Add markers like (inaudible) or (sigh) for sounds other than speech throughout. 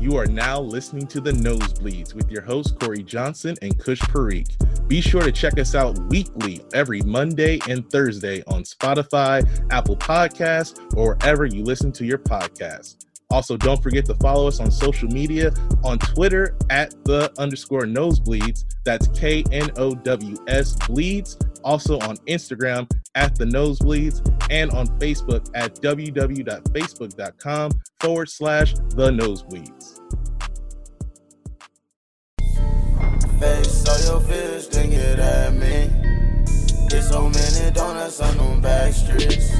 You are now listening to The Knowsbleeds with your hosts, Cory Johnson and Kush Parikh. Be sure to check us out weekly every Monday and Thursday on Spotify, Apple Podcasts, or wherever you listen to your podcast. Also, don't forget to follow us on social media on Twitter at the underscore knowsbleeds. That's K N O W S bleeds. Also on Instagram at the knowsbleeds and on Facebook at www.facebook.com forward slash the knowsbleeds. Face all your fears, then get at me. Get so many donuts on them back streets.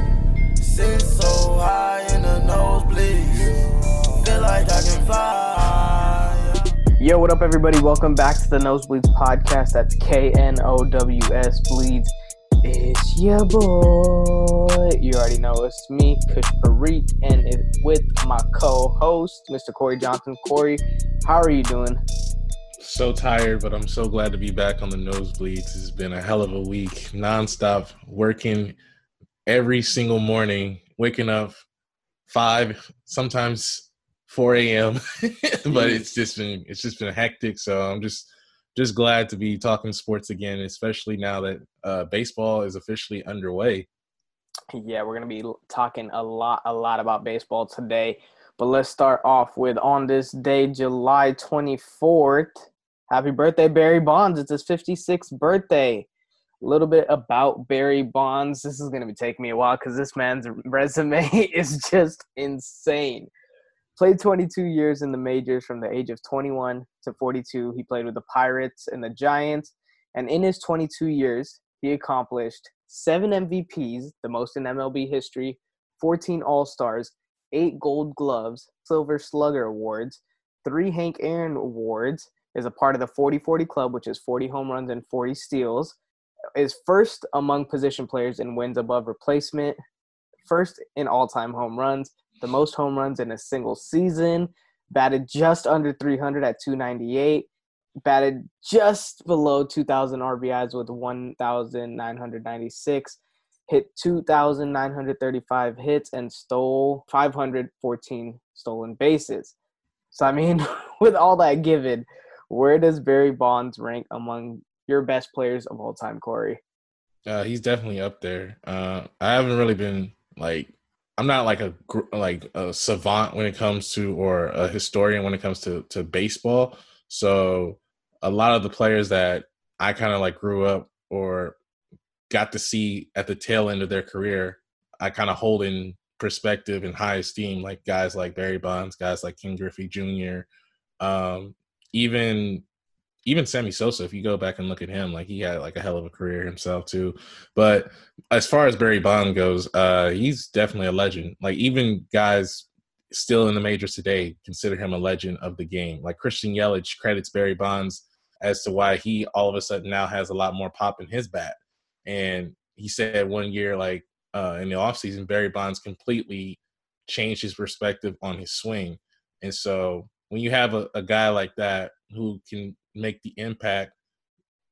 Sit so high in the nosebleeds. Feel like I can fly. Yo, what up, everybody? Welcome back to the Knowsbleeds podcast. That's K N O W S Bleeds. It's your boy. You already know it's me, Kush Parikh, and it's with my co-host, Mr. Cory Johnson. Cory, how are you doing? So tired, but I'm so glad to be back on the knowsbleeds. It's been a hell of a week, nonstop working every single morning, waking up five, sometimes 4 a.m. (laughs) but mm-hmm. it's just been it's just been hectic. So I'm just just glad to be talking sports again, especially now that uh, baseball is officially underway. Yeah, we're gonna be talking a lot, a lot about baseball today. But let's start off with on this day, July 24th. Happy birthday, Barry Bonds! It's his 56th birthday. A little bit about Barry Bonds. This is gonna be taking me a while because this man's resume (laughs) is just insane. Played 22 years in the majors from the age of 21 to 42. He played with the Pirates and the Giants. And in his 22 years, he accomplished seven MVPs, the most in MLB history, 14 All Stars, eight Gold Gloves, Silver Slugger Awards, three Hank Aaron Awards, is a part of the 40 40 Club, which is 40 home runs and 40 steals, is first among position players in wins above replacement, first in all time home runs, the most home runs in a single season, batted just under 300 at 298, batted just below 2,000 RBIs with 1,996, hit 2,935 hits, and stole 514 stolen bases. So, I mean, (laughs) with all that given, where does Barry Bonds rank among your best players of all time, Cory? Uh, he's definitely up there. Uh, I haven't really been like I'm not like a like a savant when it comes to or a historian when it comes to to baseball. So a lot of the players that I kind of like grew up or got to see at the tail end of their career, I kind of hold in perspective and high esteem, like guys like Barry Bonds, guys like Ken Griffey Jr., um, even even Sammy Sosa, if you go back and look at him, like he had like a hell of a career himself too. But as far as Barry Bond goes, uh, he's definitely a legend. Like even guys still in the majors today consider him a legend of the game. Like Christian Yelich credits Barry Bonds as to why he all of a sudden now has a lot more pop in his bat. And he said one year, like uh, in the offseason, Barry Bonds completely changed his perspective on his swing. And so when you have a, a guy like that who can make the impact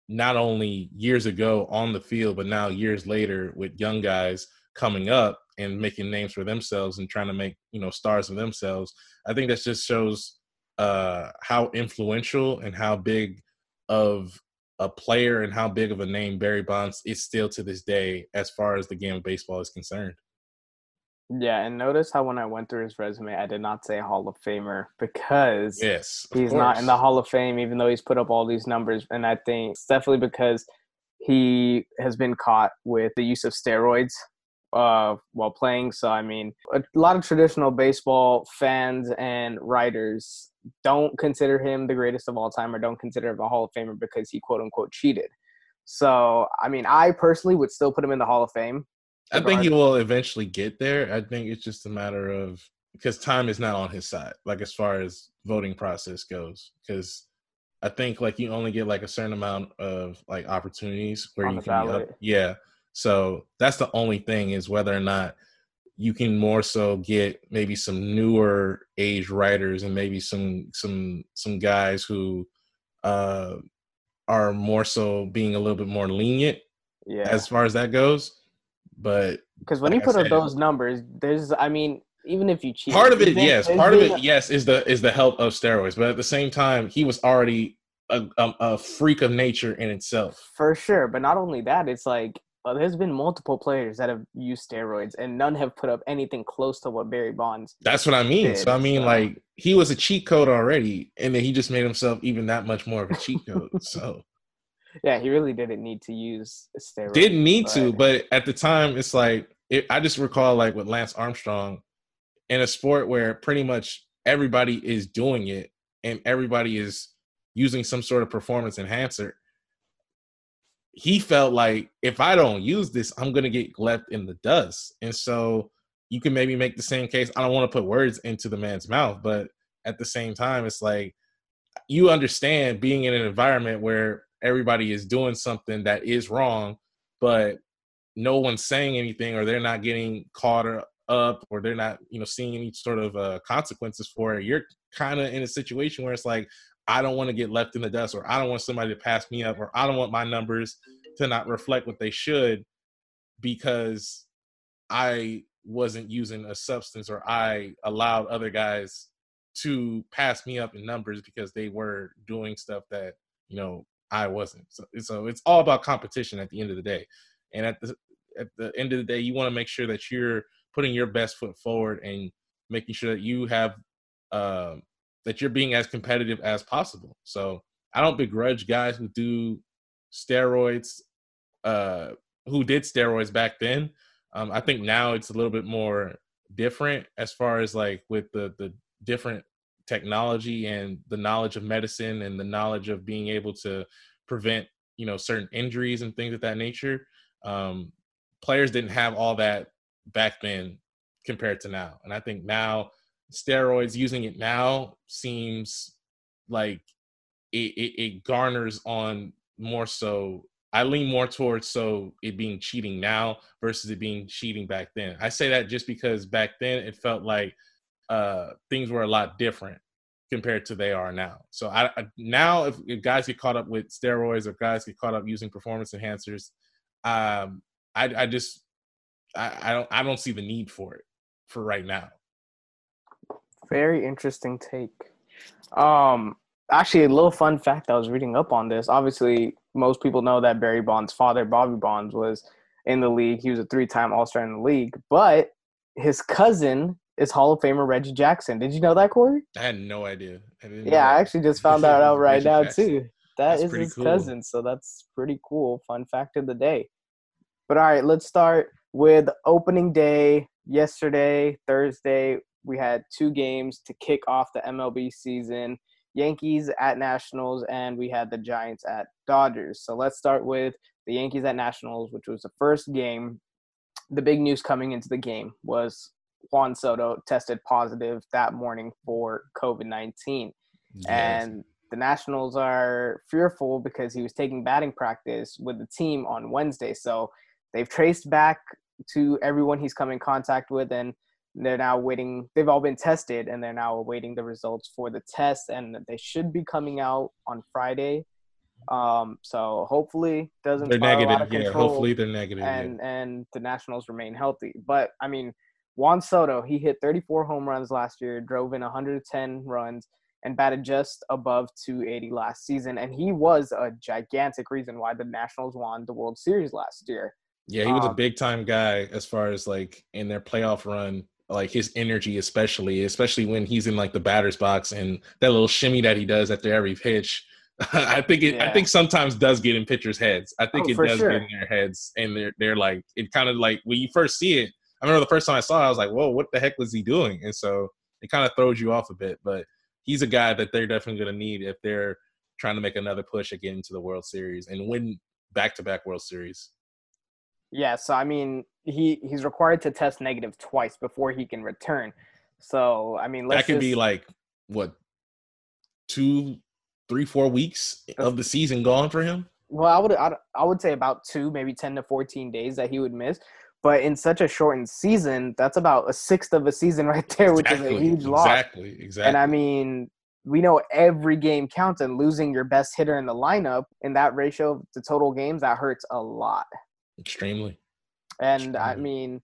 not only years ago on the field, but now years later with young guys coming up and making names for themselves and trying to make you know stars of themselves. I think that just shows uh, how influential and how big of a player and how big of a name Barry Bonds is still to this day as far as the game of baseball is concerned. Yeah, and notice how when I went through his resume, I did not say Hall of Famer because yes, he's course. not in the Hall of Fame, even though he's put up all these numbers. And I think it's definitely because he has been caught with the use of steroids uh, while playing. So, I mean, a lot of traditional baseball fans and writers don't consider him the greatest of all time or don't consider him a Hall of Famer because he quote unquote cheated. So, I mean, I personally would still put him in the Hall of Fame I think he will eventually get there. I think it's just a matter of because time is not on his side, like as far as voting process goes. Because I think like you only get like a certain amount of like opportunities where on you can up. Yeah. So that's the only thing is whether or not you can more so get maybe some newer age writers and maybe some some some guys who uh are more so being a little bit more lenient yeah. as far as that goes but because when like he put up those numbers, there's, I mean, even if you cheat, part of it, even- yes, part of it, yes, is the is the help of steroids, but at the same time, he was already a, a, a freak of nature in itself. For sure, but not only that, it's like uh, there's been multiple players that have used steroids, and none have put up anything close to what Barry Bonds. That's what I mean. Did, So I mean, so- like he was a cheat code already, and then he just made himself even that much more of a cheat code. (laughs) so Yeah, he really didn't need to use steroids. didn't need to, but- but at the time, it's like it, I just recall like with Lance Armstrong in a sport where pretty much everybody is doing it and everybody is using some sort of performance enhancer. He felt like if I don't use this, I'm gonna get left in the dust. And so you can maybe make the same case. I don't want to put words into the man's mouth, but at the same time, it's like you understand being in an environment where everybody is doing something that is wrong, but no one's saying anything or they're not getting caught up or they're not you know seeing any sort of uh, consequences for it. You're kind of in a situation where it's like i don't want to get left in the dust or i don't want somebody to pass me up or i don't want my numbers to not reflect what they should because i wasn't using a substance or i allowed other guys to pass me up in numbers because they were doing stuff that you know i wasn't. So, so it's all about competition at the end of the day. And at the at the end of the day you want to make sure that you're putting your best foot forward and making sure that you have um that you're being as competitive as possible. So i don't begrudge guys who do steroids uh who did steroids back then. Um i think now it's a little bit more different as far as like with the the different technology and the knowledge of medicine and the knowledge of being able to prevent you know certain injuries and things of that nature um players didn't have all that back then compared to now. And i think now steroids using it now seems like it, it, it garners on more so i lean more towards so it being cheating now versus it being cheating back then. I say that just because back then it felt like uh things were a lot different compared to they are now so i, I now if, if guys get caught up with steroids or guys get caught up using performance enhancers um i i just I, I don't I don't see the need for it for right now. Very interesting take. Um, actually, a little fun fact I was reading up on this. Obviously, most people know that Barry Bonds' father, Bobby Bonds, was in the league. He was a three-time All-Star in the league, but his cousin is Hall of Famer Reggie Jackson. Did you know that, Cory? I had no idea. I Yeah, I actually just (laughs) found that out right Reggie now Jackson. too. That That's is his cool. cousin, so that's pretty cool. Fun fact of the day. But all right, let's start with opening day. Yesterday, Thursday, we had two games to kick off the MLB season. Yankees at Nationals, and we had the Giants at Dodgers. So let's start with the Yankees at Nationals, which was the first game. The big news coming into the game was Juan Soto tested positive that morning for COVID 19 Yes. and the Nationals are fearful because he was taking batting practice with the team on Wednesday. So they've traced back to everyone he's come in contact with, and they're now waiting. They've all been tested, and they're now awaiting the results for the test, and they should be coming out on Friday. Um, so hopefully doesn't they're negative. Yeah, hopefully they're negative. yeah. and and the Nationals remain healthy. But I mean, Juan Soto, he hit 34 home runs last year, drove in 110 runs, and batted just above 280 last season. And he was a gigantic reason why the Nationals won the World Series last year. Yeah, he was a Um, big time guy as far as like in their playoff run, like his energy, especially, especially when he's in like the batter's box and that little shimmy that he does after every pitch. (laughs) I think it. I think sometimes does get in pitchers' heads. I think Oh, it does sure. get in their heads, and they're they're like it kind of like when you first see it. I remember the first time I saw it, I was like, "Whoa, what the heck was he doing?" And so it kind of throws you off a bit. But he's a guy that they're definitely going to need if they're trying to make another push again into the World Series and win back-to-back World Series. Yeah, so I mean, he he's required to test negative twice before he can return. So I mean, let's that could be like what two three four weeks of the season gone for him Well, I would I, I would say about two, maybe ten to fourteen days that he would miss. But in such a shortened season, that's about a sixth of a season (laughs) right there, which is a huge loss. exactly exactly And I mean, we know every game counts, and losing your best hitter in the lineup in that ratio to total games that hurts a lot. extremely And I mean,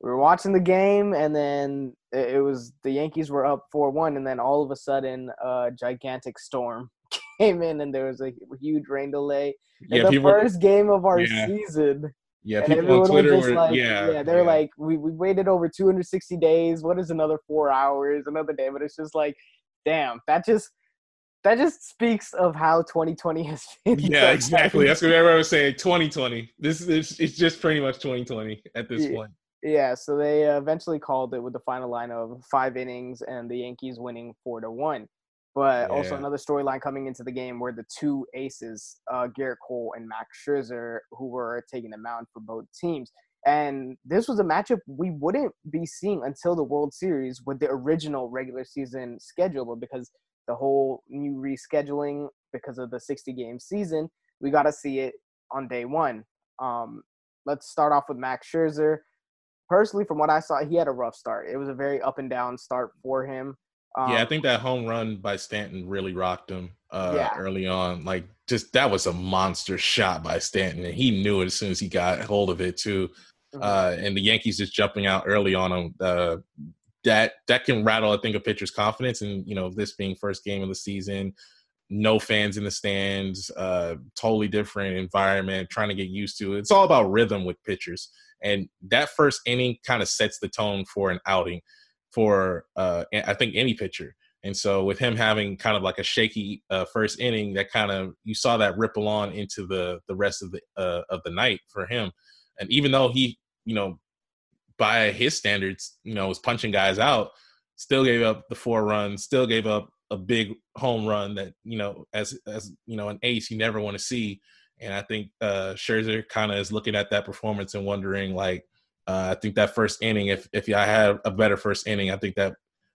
we were watching the game, and then it, was the Yankees were up four one, and then all of a sudden, a gigantic storm (laughs) came in, and there was a huge rain delay. In Yeah, the people. first game of our Yeah. season, yeah, and people on everyone Twitter was just were. like, yeah, they're yeah. like, we, we waited over 260 days. What is another four hours, another day? But it's just like, damn, that just that just speaks of how 2020 has (laughs) been. Yeah, exactly. That's what everyone was saying. 2020. This is it's just pretty much 2020 at this Yeah. point. Yeah, so they uh, eventually called it with the final line of five innings and the Yankees winning four to one. But also another storyline coming into the game were the two aces, uh, Gerrit Cole and Max Scherzer, who were taking the mound for both teams. And this was a matchup we wouldn't be seeing until the World Series with the original regular season schedule, but because the whole new rescheduling because of the 60 game season, we got to see it on day one. Um, let's start off with Max Scherzer personally, from what I saw, he had a rough start. It was a very up and down start for him. Um, yeah, I think that home run by Stanton really rocked him uh, Yeah. early on. Like, just that was a monster shot by Stanton, and he knew it as soon as he got hold of it too. mhm. Uh, and the Yankees just jumping out early on him. Uh, that that can rattle, I think, a pitcher's confidence. And you know, this being first game of the season, no fans in the stands, uh, totally different environment, trying to get used to it. It's all about rhythm with pitchers, and that first inning kind of sets the tone for an outing for uh, I think any pitcher. And so with him having kind of like a shaky uh, first inning, that kind of you saw that ripple on into the the rest of the uh, of the night for him. And even though he, you know, by his standards, you know, was punching guys out, still gave up the four runs, still gave up a big home run that you know, as as you know, an ace you never want to see. And I think uh, Scherzer kind of is looking at that performance and wondering, like, uh, I think that first inning, if if I had a better first inning, I think that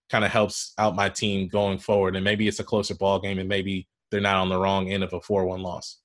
kind of helps out my team going forward. And maybe it's a closer ball game, and maybe they're not on the wrong end of a four-one loss.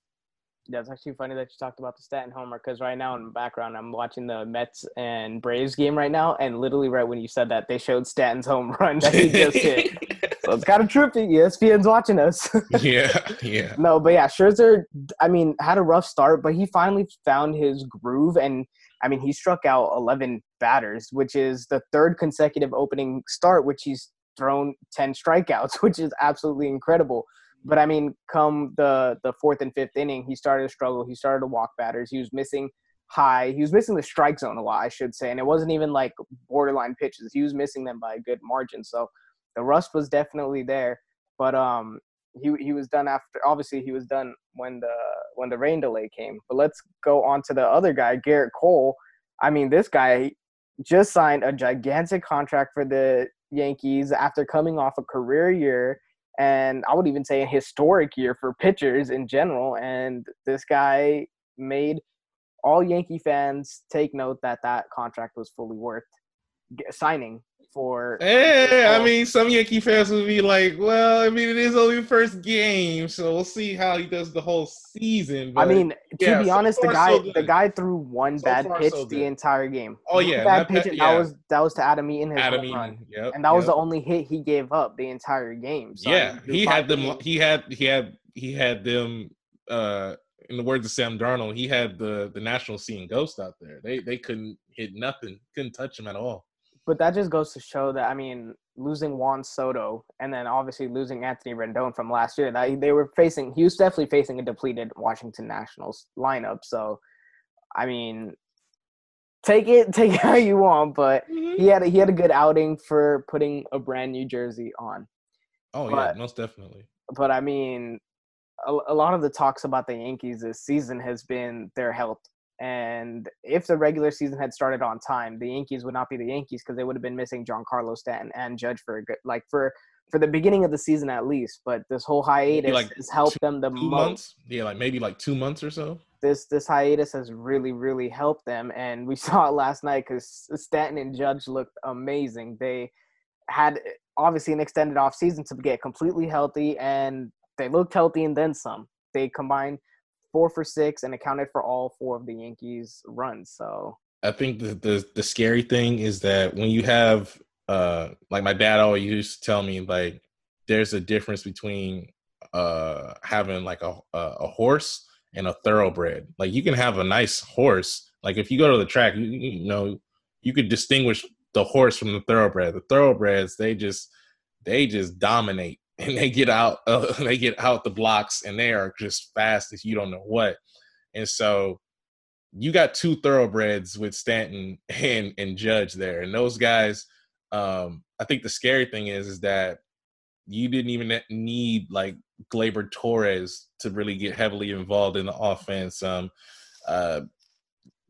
Yeah, it's actually funny that you talked about the Stanton homer because right now in the background I'm watching the Mets and Braves game right now, and literally right when you said that, they showed Stanton's home (laughs) run that he just hit. (laughs) So it's kind of trippy. ESPN's watching us. (laughs) yeah, yeah. no, but yeah, Scherzer, I mean, had a rough start, but he finally found his groove, and I mean, he struck out 11 batters, which is the third consecutive opening start, which he's thrown 10 strikeouts, (laughs) which is absolutely incredible. But I mean, come the the fourth and fifth inning, he started to struggle. He started to walk batters. He was missing high. He was missing the strike zone a lot, I should say, and it wasn't even like borderline pitches. He was missing them by a good margin. So the rust was definitely there. But um, he he was done after. Obviously, he was done when the when the rain delay came. But let's go on to the other guy, Gerrit Cole. I mean, this guy just signed a gigantic contract for the Yankees after coming off a career year and I would even say a historic year for pitchers in general. And this guy made all Yankee fans take note that that contract was fully worth signing for. Eh, I mean, some Yankee fans would be like, "Well, I mean, it is only the first game, so we'll see how he does the whole season." But, I mean, to yeah, be so honest, the guy so the guy threw one So bad pitch the entire game. Oh yeah, bad that pitch, and yeah. that was that was to Adam Eaton his Adam Eaton, run. yep, and that was the only hit he gave up the entire game. Yeah, he had them. innings- He had he had he had them. Uh, in the words of Sam Darnold, he had the the national seeing ghost out there. They they couldn't hit nothing, couldn't touch him at all. But that just goes to show that I mean, losing Juan Soto and then obviously losing Anthony Rendon from last year, that they were facing. He was definitely facing a depleted Washington Nationals lineup. So, I mean, take it (laughs) take it how you want, but mm-hmm. he had a, he had a good outing for putting a brand new jersey on. Oh but- yeah, most definitely. But I mean, a, a lot of the talks about the Yankees this season has been their health. And if the regular season had started on time, the Yankees would not be the Yankees because they would have been missing Giancarlo Stanton and Judge for a good, like for for the beginning of the season at least. But this whole hiatus like has helped them the Two most. months, yeah, like maybe like two months or so. This this hiatus has really really helped them, and we (laughs) saw it last night because Stanton and Judge looked amazing. They had obviously an extended off season to get completely healthy, and they looked healthy and then some. They combined four for six and accounted for all four of the Yankees' runs. So I think the, the the scary thing is that when you have uh like my dad always used to tell me like there's a difference between uh having like a a, horse and a thoroughbred. Like you can have a nice horse. Like if you go to the track, you, you know you could distinguish the horse from the thoroughbred. The thoroughbreds, they just they just dominate and they get out (laughs) uh, they get out the blocks and they are just fast as you don't know what. And so you got two thoroughbreds with Stanton (laughs) and and Judge there, and those guys. Um, I think the scary thing is is that you didn't even need like Gleyber Torres to really get heavily involved in the offense. Um, uh,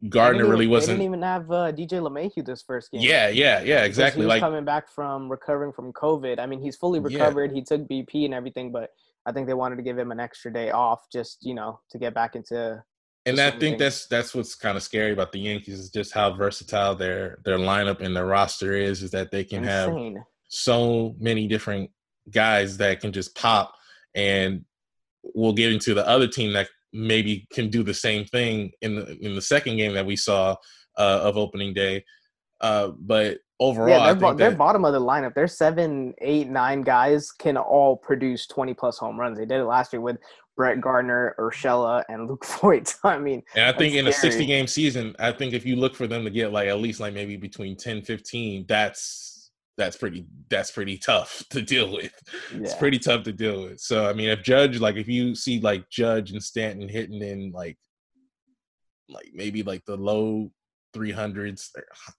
Gardner even, really wasn't. They didn't even have uh, DJ LeMahieu this first game. Yeah, yeah, yeah, exactly. He was like coming back from recovering from COVID. I mean, he's fully recovered. Yeah. He took BP and everything, but I think they wanted to give him an extra day off, just you know, to get back into. And I think that's that's what's kind of scary about the Yankees is just how versatile their their lineup and their roster is. Is that they can Insane. have so many different guys that can just pop, and we'll get into the other team that maybe can do the same thing in the in the second game that we saw uh, of opening day. Uh, but overall, yeah, they're, bo- they're bottom of the lineup. Their seven, eight, nine guys can all produce twenty plus home runs. They did it last year with Brett Gardner, Urshela, and Luke (laughs) Voit. I mean, and I think in scary. a 60 game season, I think if you look for them to get like at least like maybe between 10, 15, that's that's pretty that's pretty tough (laughs) to deal with. Yeah. It's pretty tough to deal with. So I mean, if Judge like if you see like Judge and Stanton hitting in like like maybe like the low three hundreds,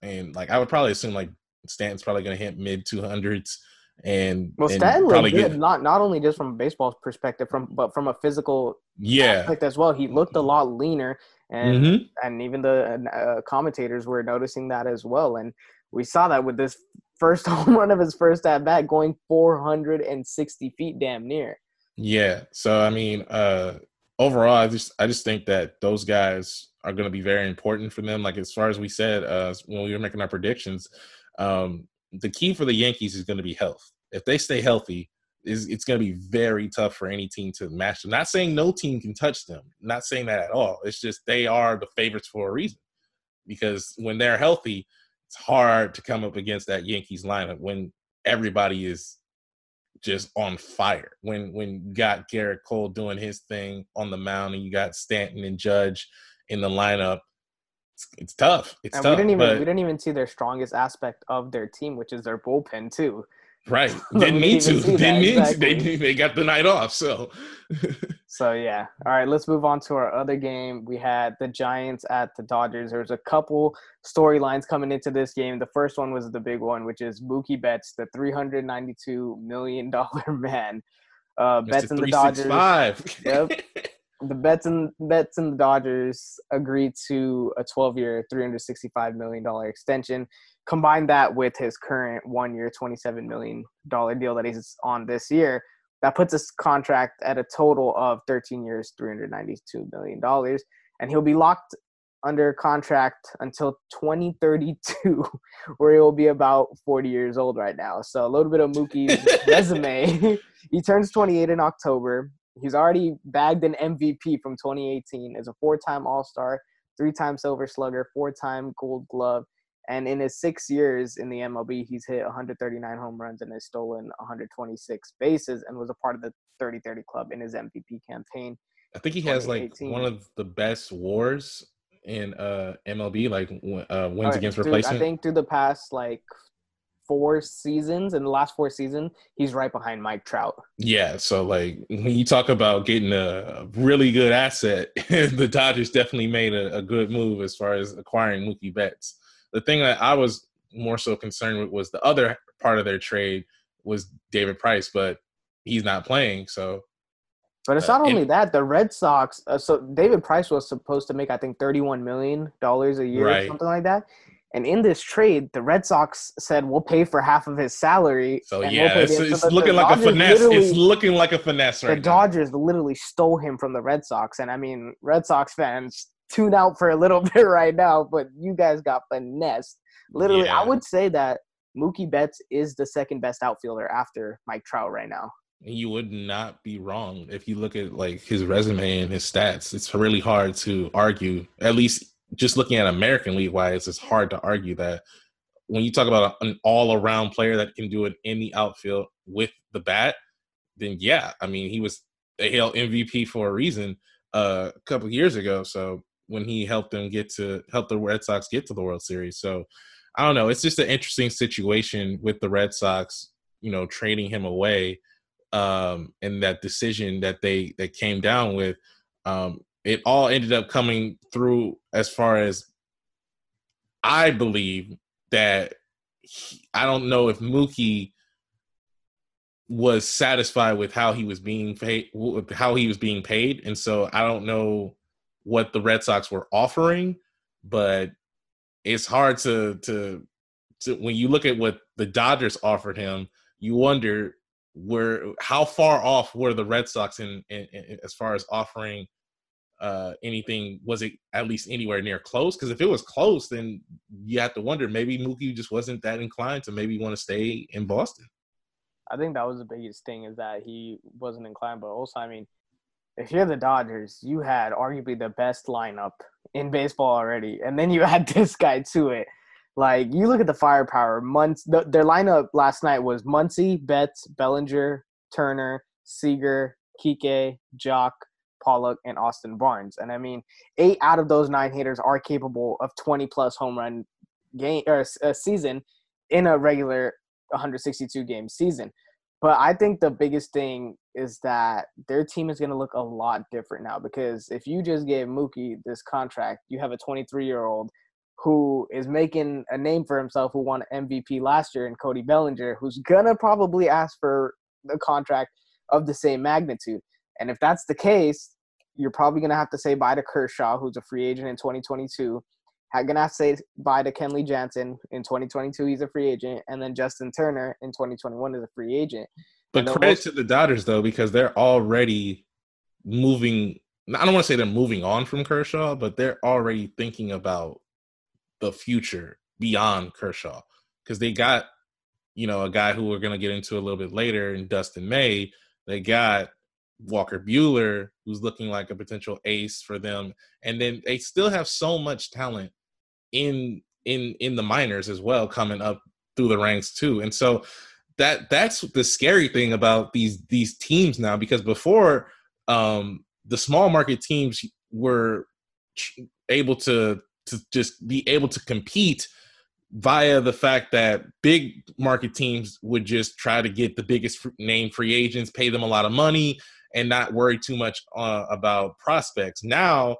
and like I would probably assume like Stanton's probably going to hit mid two hundreds. And well, and Stanton probably good, get, not not only just from a baseball perspective, from but from a physical yeah aspect as well. He looked a lot leaner, and mm-hmm. and even the uh, commentators were noticing that as well. And we saw that with this first (laughs) home run of his first at bat, going 460 feet, damn near. Yeah. So I mean, uh, overall, I just I just think that those guys are going to be very important for them. Like as far as we said uh, when we were making our predictions, um, the key for the Yankees is going to be health. If they stay healthy, is it's going to be very tough for any team to match them. Not saying no team can touch them. Not saying that at all. It's just they are the favorites for a reason. Because when they're healthy, it's hard to come up against that Yankees lineup when everybody is just on fire. When when you got Gerrit Cole doing his thing on the mound and you got Stanton and Judge in the lineup, it's, it's tough. It's and tough. We didn't even but, we didn't even see their strongest aspect of their team, which is their bullpen too. Right. (laughs) Didn't need to. Didn't need exactly. to. They, they got the night off. So (laughs) So yeah. All right, let's move on to our other game. We had the Giants at the Dodgers. There was a couple storylines coming into this game. The first one was the big one, which is Mookie Betts, the three hundred ninety-two million dollar (laughs) man. Uh Betts and the Dodgers. yep. The Betts and Betts and the Dodgers agreed to a 12-year, 365 million dollar extension combine that with his current one year, $27 million deal that he's on this year, that puts his contract at a total of 13 years, $392 million. And he'll be locked under contract until 2032, (laughs) where he'll be about 40 years old right now. So a little bit of Mookie's (laughs) resume. he turns 28 in October. He's already bagged an MVP from 2018 as a four-time All-Star, three-time Silver Slugger, four-time Gold Glove, and in his six years in the MLB, he's hit 139 home runs and has stolen 126 bases and was a part of the 30 30 club in his MVP campaign. I think he has like one of the best wars in uh, MLB, like uh, wins right, against replacement. I think through the past like four seasons, in the last four seasons, he's right behind Mike Trout. Yeah, so like when you talk about getting a really good asset, (laughs) the Dodgers definitely made a, a good move as far as acquiring Mookie Betts the thing that I was more so concerned with was the other part of their trade was David Price, but he's not playing. So, but it's uh, not only and, that. The Red Sox. Uh, so David Price was supposed to make I think thirty-one million dollars a year, right. something like that. And in this trade, the Red Sox said we'll pay for half of his salary. So yeah, we'll it's, it's so looking like Dodgers a finesse. It's looking like a finesse right The Dodgers literally stole him from the Red Sox, and I mean, Red Sox fans tune out for a little (laughs) bit right now, but you guys got finessed. Literally, yeah. I would say that Mookie Betts is the second best outfielder after Mike Trout right now. You would not be wrong if you look at like his resume and his stats. It's really hard to argue. At least just looking at American League wise, it's hard to argue that when you talk about an all-around player that can do it in the outfield with the bat, then yeah, I mean he was a Hale MVP for a reason uh, a couple years ago. So when he helped them get to help the Red Sox get to the World Series. So I don't know. It's just an interesting situation with the Red Sox, you know, trading him away, um, and that decision that they that came down with. Um, it all ended up coming through as far as I believe that he, I don't know if Mookie was satisfied with how he was being paid, how he was being paid, and so I don't know what the Red Sox were offering, but it's hard to to to when you look at what the Dodgers offered him, you wonder where how far off were the Red Sox in, in, in as far as offering uh anything was it at least anywhere near close because if it was close then you have to wonder maybe Mookie just wasn't that inclined to maybe want to stay in Boston. I think that was the biggest thing is that he wasn't inclined, but also I mean, if you're the Dodgers, you had arguably the best lineup in baseball already, and then you (laughs) add this guy to it. Like you look at the firepower. Months the, their lineup last night was Muncy, Betts, Bellinger, Turner, Seager, Kike, Joc, Pollock, and Austin Barnes. And I mean, eight out of those nine hitters are capable of 20 plus home run game or a season in a regular 162 game season. But I think the biggest thing is that their team is going to look a lot different now because if you just gave Mookie this contract, you have a 23 year old who is making a name for himself, who won MVP last year, and Cody Bellinger, who's gonna probably ask for a contract of the same magnitude. And if that's the case, you're probably gonna have to say bye to Kershaw, who's a free agent in 2022. I'm gonna have to say bye to Kenley Jansen in 2022. He's a free agent, and then Justin Turner in 2021 is a free agent. But credit most- to the Dodgers though, because they're already moving. I don't want to say they're moving on from Kershaw, but they're already thinking about the future beyond Kershaw because they got you know a guy who we're gonna get into a little bit later in Dustin May. They got Walker Buehler, who's looking like a potential ace for them, and then they still have so much talent in in in the minors as well coming up through the ranks too. And so that that's the scary thing about these these teams now because before um the small market teams were able to to just be able to compete via the fact that big market teams would just try to get the biggest name free agents, pay them a lot of money, and not worry too much uh, about prospects. Now,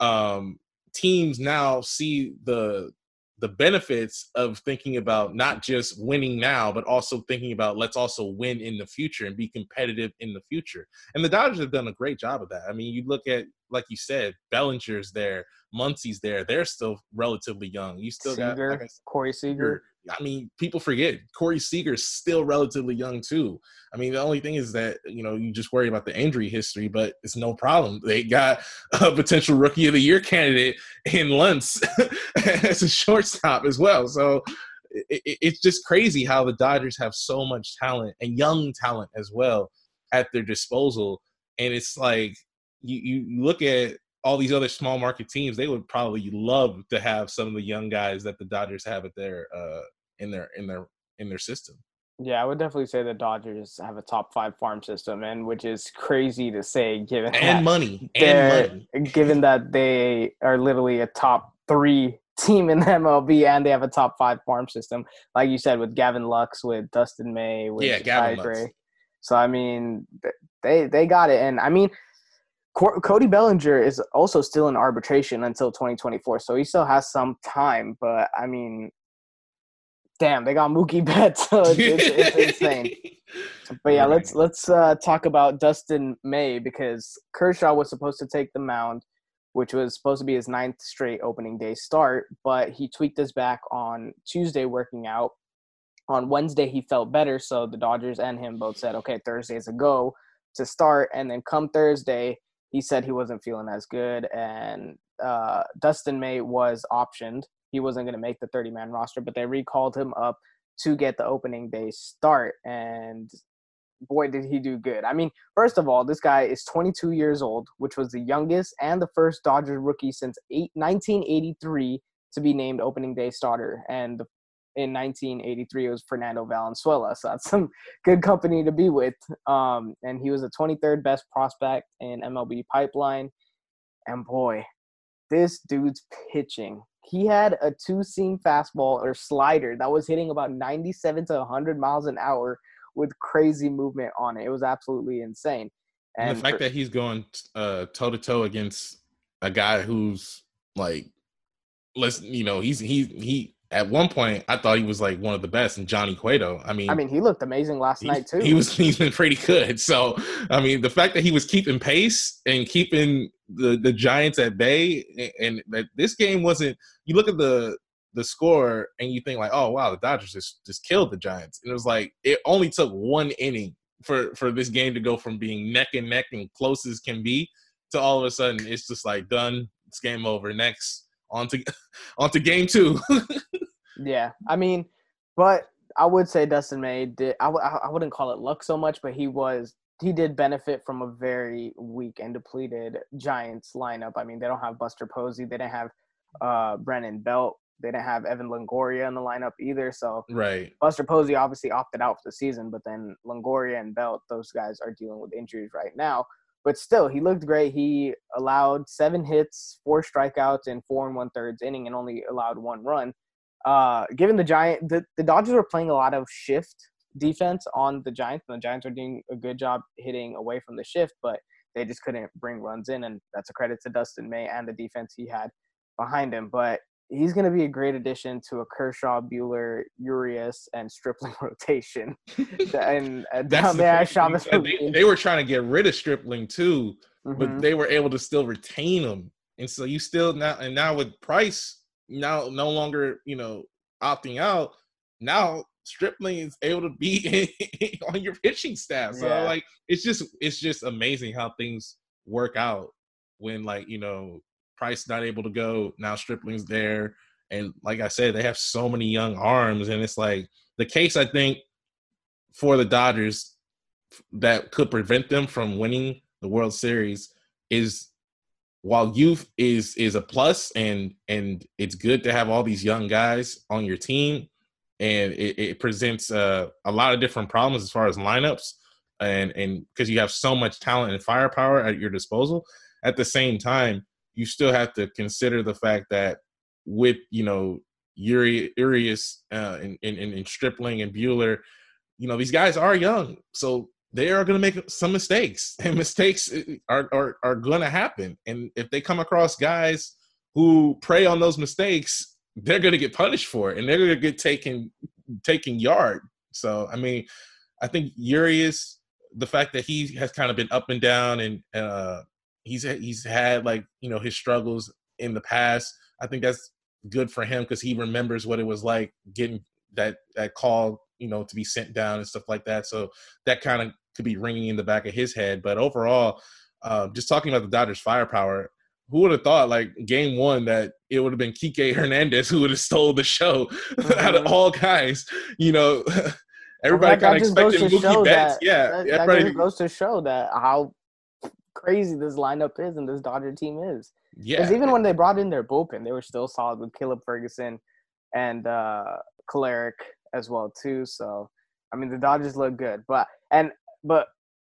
um, teams now see the the benefits of thinking about not just winning now, but also thinking about let's also win in the future and be competitive in the future. And the Dodgers have done a great job of that. I mean, you look at, like you said, Bellinger's there, Muncy's there. They're still relatively young. You still Seager, got like Corey Seager. I mean, people forget Corey Seager's still relatively young too. I mean, the only thing is that you know you just worry about the injury history, but it's no problem. They got (laughs) a potential rookie of the year candidate in Lentz (laughs) as a shortstop as well. So it, it, it's just crazy how the Dodgers have so much talent and young talent as well at their disposal, and it's like you you look at all these other small market teams, they would probably love to have some of the young guys that the Dodgers have at their uh, in their in their in their system. Yeah, I would definitely say the Dodgers have a top five farm system, and which is crazy to say given (laughs) and money and money. Uh, given that they are literally a top three (laughs) team in the MLB and they have a top five farm system, like you said with Gavin Lux, with Dustin May, with yeah, Gavin Lux. So I mean, they they got it, and I mean, Cody Bellinger is also still in arbitration until 2024, so he still has some time. But I mean, damn, they got Mookie (laughs) Betts. So (laughs) it's, it's, it's insane. (laughs) But yeah, let's let's uh, talk about Dustin May because Kershaw was supposed to take the mound, which was supposed to be his ninth straight opening day start, but he tweaked his back on Tuesday working out. On Wednesday, he felt better, so the Dodgers and him both said, "Okay, Thursday's a go to start." And then come Thursday, he said he wasn't feeling as good, and uh, Dustin May was optioned he wasn't going to make the 30 man roster, but they recalled him up to get the opening day start. And boy, did he do good. I mean, first of all, this guy is 22 years old, which was the youngest and the first Dodgers rookie since eight, 1983 to be named opening day starter. And in 1983, it was Fernando Valenzuela. So that's (laughs) some good company to be with. Um, and he was the 23rd best prospect in MLB pipeline. And boy, this dude's pitching he had a two seam fastball or slider that was hitting about 97 to 100 miles an hour with crazy movement on it. It was absolutely insane. And, and the fact for, that he's going toe to toe against a guy who's like, let's you know, he's he he at one point I thought he was like one of the best and Johnny Cueto. I mean, I mean he looked amazing last night too. He was (laughs) he's been pretty good. So I mean, the fact that he was keeping pace and keeping the the Giants at bay, and that this game wasn't. You look at the the score and you think like, oh wow, the Dodgers just just killed the Giants. And it was like it only took one inning for for this game to go from being neck and neck and close as can be to all of a sudden it's just like done. It's game over. Next on to (laughs) on to game two. (laughs) yeah, I mean, but I would say Dustin May did. I w- I wouldn't call it luck so much, but he was he did benefit from a very weak and depleted Giants lineup. I mean, they don't have Buster Posey, they didn't have uh, Brandon Belt, they didn't have Evan Longoria in the lineup either. So right, Buster Posey obviously opted out for the season, but then Longoria and Belt, those guys are dealing with injuries right now. But still, he looked great. He allowed seven hits, four strikeouts, in four and one thirds inning, and only allowed one run. Uh, given the Giant, the, the Dodgers were playing a lot of shift defense on the Giants, and the Giants are doing a good job hitting away from the shift, but they just couldn't bring runs in, and that's a credit to Dustin May and the defense he had behind him. But he's going to be a great addition to a Kershaw, Buehler, Urias, and Stripling (laughs) rotation. (laughs) and uh, down there, the they, they, were trying to get rid of Stripling too, mm-hmm. but they were able to still retain him. And so you still now, and now with Price now no longer, you know, opting out, now Stripling is able to be (laughs) on your pitching staff. So yeah. like, it's just it's just amazing how things work out when like you know Price not able to go. Now Stripling's there. And like I said, they have so many young arms. And it's like the case, I think, for the Dodgers that could prevent them from winning the World Series is while youth is is a plus and and it's good to have all these young guys on your team and it, it presents uh, a lot of different problems as far as lineups and and because you have so much talent and firepower at your disposal at the same time you still have to consider the fact that with you know Uri, Urias uh, and, and, and Stripling and Buehler, you know these guys are young, so they are going to make some mistakes, (laughs) and mistakes uh, are are, are going to happen. And if they come across guys who prey on those mistakes, they're going to get punished for it, and they're going to get taken taken yard. So I mean, I think Urias, the fact that he has kind of been up and down, and uh, he's he's had like you know his struggles in the past. I think that's good for him because he remembers what it was like getting that that call you know to be sent down and stuff like that. So that kind of could be ringing in the back of his head. But overall, uh, just talking about the Dodgers' firepower, who would have thought like game one that it would have been Kike (laughs) Hernandez who would have stole the show mm-hmm. (laughs) out of mm-hmm. all guys? You know, (laughs) everybody well, kind of expected Mookie Betts. yeah, that, everybody that goes to show that how crazy this lineup is and this Dodger team is. Yeah. Because even when they brought in their bullpen, they were still solid with Caleb Ferguson and uh Kolarek as well too. So I mean the Dodgers look good. But and but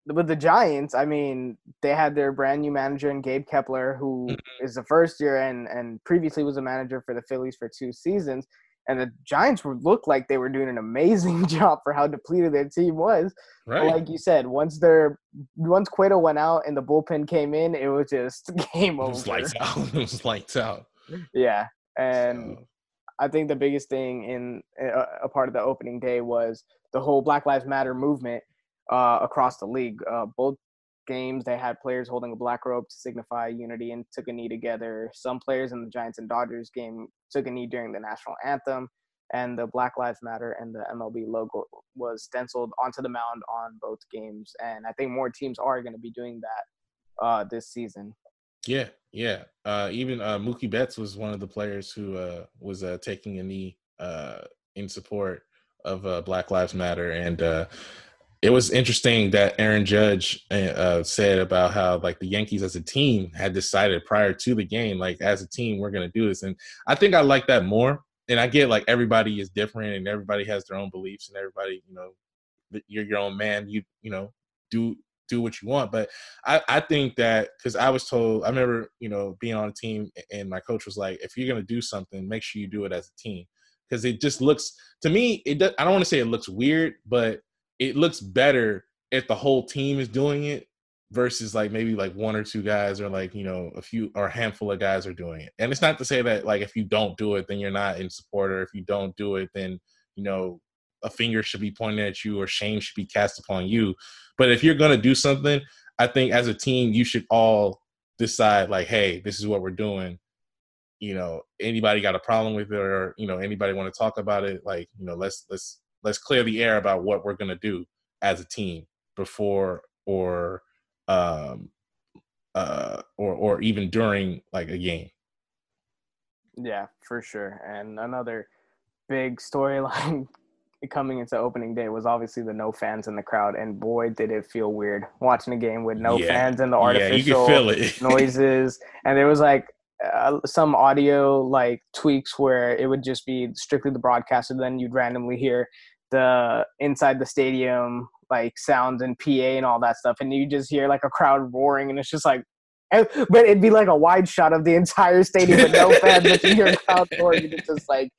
with the Giants, I mean, they had their brand new manager in Gabe Kapler, who mm-hmm. is the first year and and previously was a manager for the Phillies for two seasons and the Giants were, looked like they were doing an amazing (laughs) job for how depleted their team was. Right. But like you said, once their once Cueto went out and the bullpen came in, it was just (laughs) game over. It was lights out. (laughs) it was lights out. Yeah, and so. I think the biggest thing in a, a, part of the opening day was the whole Black Lives Matter movement uh, across the league. Uh, both games they had players holding a black rope to signify unity and took a knee together. Some players in the Giants and Dodgers game took a knee during the national anthem, and the Black Lives Matter and the MLB logo was stenciled onto the mound on both games. And I think more teams are going to be doing that uh, this season. Yeah, yeah. Uh, even uh, Mookie Betts was one of the players who uh, was uh, taking a knee uh, in support of uh, Black Lives Matter, and it was interesting that Aaron Judge uh, said about how like the Yankees as a team had decided prior to the game, like as a team, we're going to do this. And I think I like that more. And I get like everybody is different and everybody has their own beliefs and everybody, you know, you're your own man. You, you know, do do what you want. But I, I think that because I was told, I remember, you know, being on a team and my coach was like, if you're going to do something, make sure you do it as a team. Because it just looks, to me, it does, I don't want to say it looks weird, but it looks better if the whole team is doing it versus like maybe like one or two guys or like you know a few or a handful of guys are doing it and it's not to say that like if you don't do it then you're not in support or if you don't do it then you know a finger should be pointed at you or shame should be cast upon you. But if you're going to do something, I think as a team, you should all decide like, hey, this is what we're doing. You know, anybody got a problem with it or, you know, anybody want to talk about it? Like, you know, let's, let's, let's clear the air about what we're going to do as a team before or, um, uh, or, or even during like a game. Yeah, for sure. And another big storyline (laughs) coming into opening day was obviously the no fans in the crowd, and boy, did it feel weird watching a game with no yeah. fans and the artificial yeah, (laughs) noises. And there was like uh, some audio like tweaks where it would just be strictly the broadcaster. Then you'd randomly hear the inside the stadium like sounds and PA and all that stuff, and you just hear like a crowd roaring, and it's just like. Eh, but it'd be like a wide shot of the entire stadium with no fans, but you hear a crowd roaring. It's just like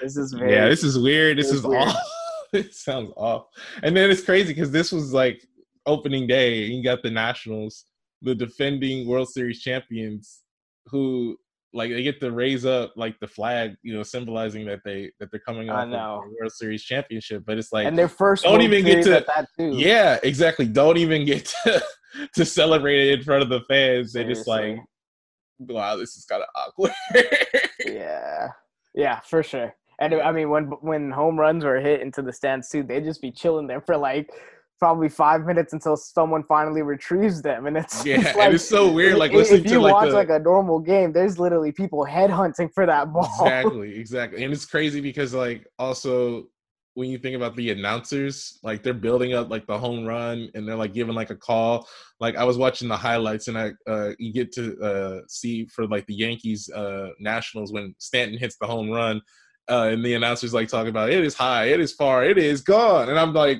this is very yeah, this is weird. This is weird. (laughs) it sounds off. And then it's crazy because this was like opening day. and You got the Nationals, the defending World Series champions, who like they get to raise up like the flag, you know, symbolizing that they that they're coming off the World Series championship. But it's like and their first don't even get to that too. Yeah, exactly. Don't even get to (laughs) to celebrate it in front of the fans. They just like, wow, this is kind of awkward. (laughs) yeah, yeah, for sure. And I mean, when when home runs were hit into the stands too, they'd just be chilling there for like probably five minutes until someone finally retrieves them. And it's yeah, like, and it's so weird. Like if, if you like watch the, like a normal game, there's literally people headhunting for that ball. Exactly, exactly. And it's crazy because like also when you think about the announcers, like they're building up like the home run and they're like giving like a call. Like I was watching the highlights and I uh you get to uh see for like the Yankees uh Nationals when Stanton hits the home run uh, and the announcers like talking about it is high, it is far, it is gone, and I'm like,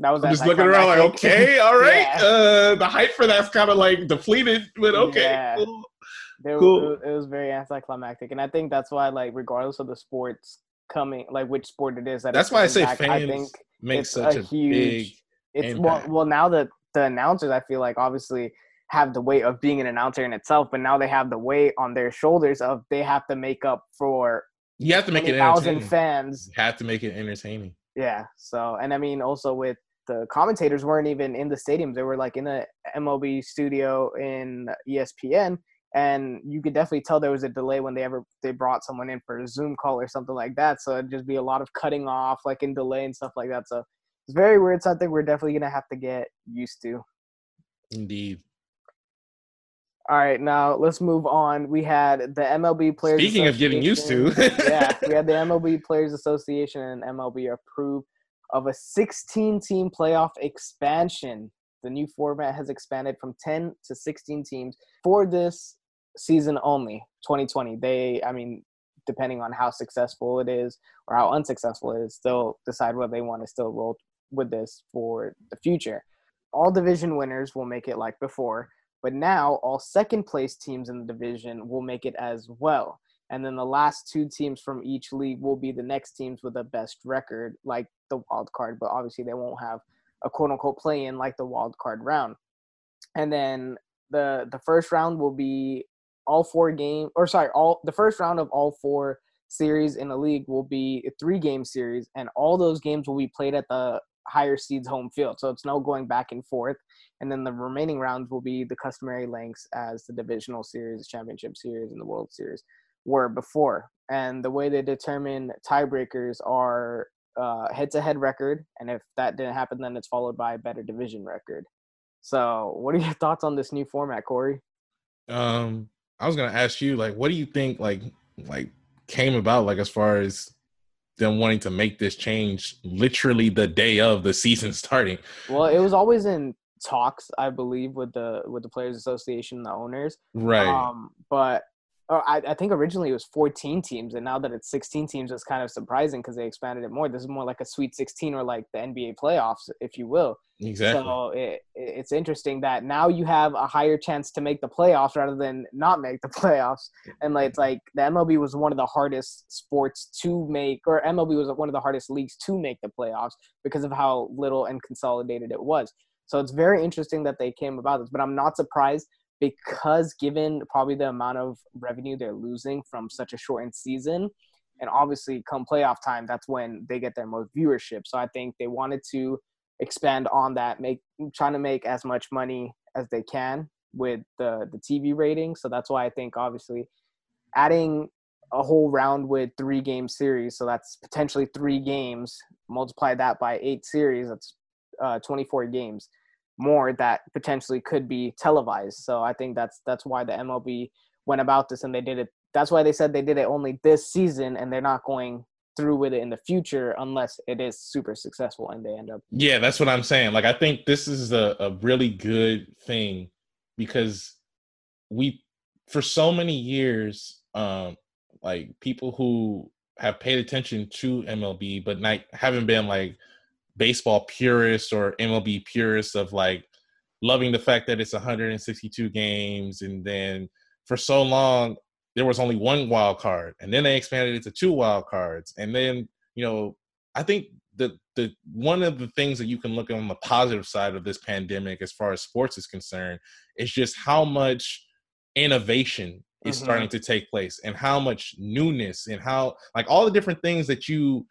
that was I'm just looking around like, okay, all right, (laughs) yeah. uh, the hype for that's kind of like depleted, but okay, yeah. cool. There, cool. It was very anticlimactic, and I think that's why, like, regardless of the sports coming, like which sport it is, that that's why I say back, fans I think make such a, a huge. Big it's impact. well, well now that the announcers, I feel like obviously have the weight of being an announcer in itself, but now they have the weight on their shoulders of they have to make up for you have to make it thousand fans. You have to make it entertaining. Yeah. So, and I mean, also with the commentators weren't even in the stadiums; they were like in the MLB studio in ESPN, and you could definitely tell there was a delay when they ever they brought someone in for a Zoom call or something like that. So it'd just be a lot of cutting off, like in delay and stuff like that. So it's very weird. Something we're definitely gonna have to get used to. Indeed. All right, now let's move on. We had the MLB Players. Speaking of getting used to, (laughs) yeah, we had the MLB Players Association and MLB approve of a 16-team playoff expansion. The new format has expanded from 10 to 16 teams for this season only, 2020. They, I mean, depending on how successful it is or how unsuccessful it is, still decide whether they want to still roll with this for the future. All division winners will make it like before but now all second place teams in the division will make it as well. And then the last two teams from each league will be the next teams with the best record, like the wild card, but obviously they won't have a quote unquote play in like the wild card round. And then the the first round will be all four game or sorry, all the first round of all four series in the league will be a three game series and all those games will be played at the higher seeds home field. So it's no going back and forth. And then the remaining rounds will be the customary lengths as the divisional series, championship series, and the World Series were before. And the way they determine tiebreakers are head to head record. And if that didn't happen, then it's followed by a better division record. So, what are your thoughts on this new format, Corey? Um, I was gonna ask you, like, what do you think, like, like came about, like, as far as them wanting to make this change literally the day of the season (laughs) starting. Well, it was always in talks, I believe, with the with the players association and the owners. Right. Um, but Oh, I, I think originally it was 14 teams, and now that it's 16 teams, it's kind of surprising because they expanded it more. This is more like a Sweet 16 or like the NBA playoffs, if you will. Exactly. So it, it's interesting that now you have a higher chance to make the playoffs rather than not make the (laughs) playoffs. And like it's like the MLB was one of the hardest sports to make, or MLB was one of the hardest leagues to make the playoffs because of how little and consolidated it was. So it's very interesting that they came about this, but I'm not surprised because given probably the amount of revenue they're losing from such a shortened season, and obviously come playoff time, that's when they get their most viewership. So I think they wanted to expand on that, make trying to make as much money as they can with the the TV rating. So that's why I think obviously adding a whole round with three game series, so that's potentially three games. Multiply that by eight series, that's uh, 24 games more that potentially could be televised. So I think that's that's why the MLB went about this and they did it. That's why they said they did it only this season and they're not going through with it in the future unless it is super successful and they end up. Yeah, that's what I'm saying. Like I think this is a, a really good thing because we for so many years, um, like people who have paid attention to MLB but not haven't been like baseball purists or MLB purists of like loving the fact that it's 162 games and then for so long there was only one wild card and then they expanded it to two wild cards and then you know i think the the one of the things that you can look on the positive side of this pandemic as far as sports is concerned is just how much innovation is mm-hmm. starting to take place and how much newness and how like all the different things that you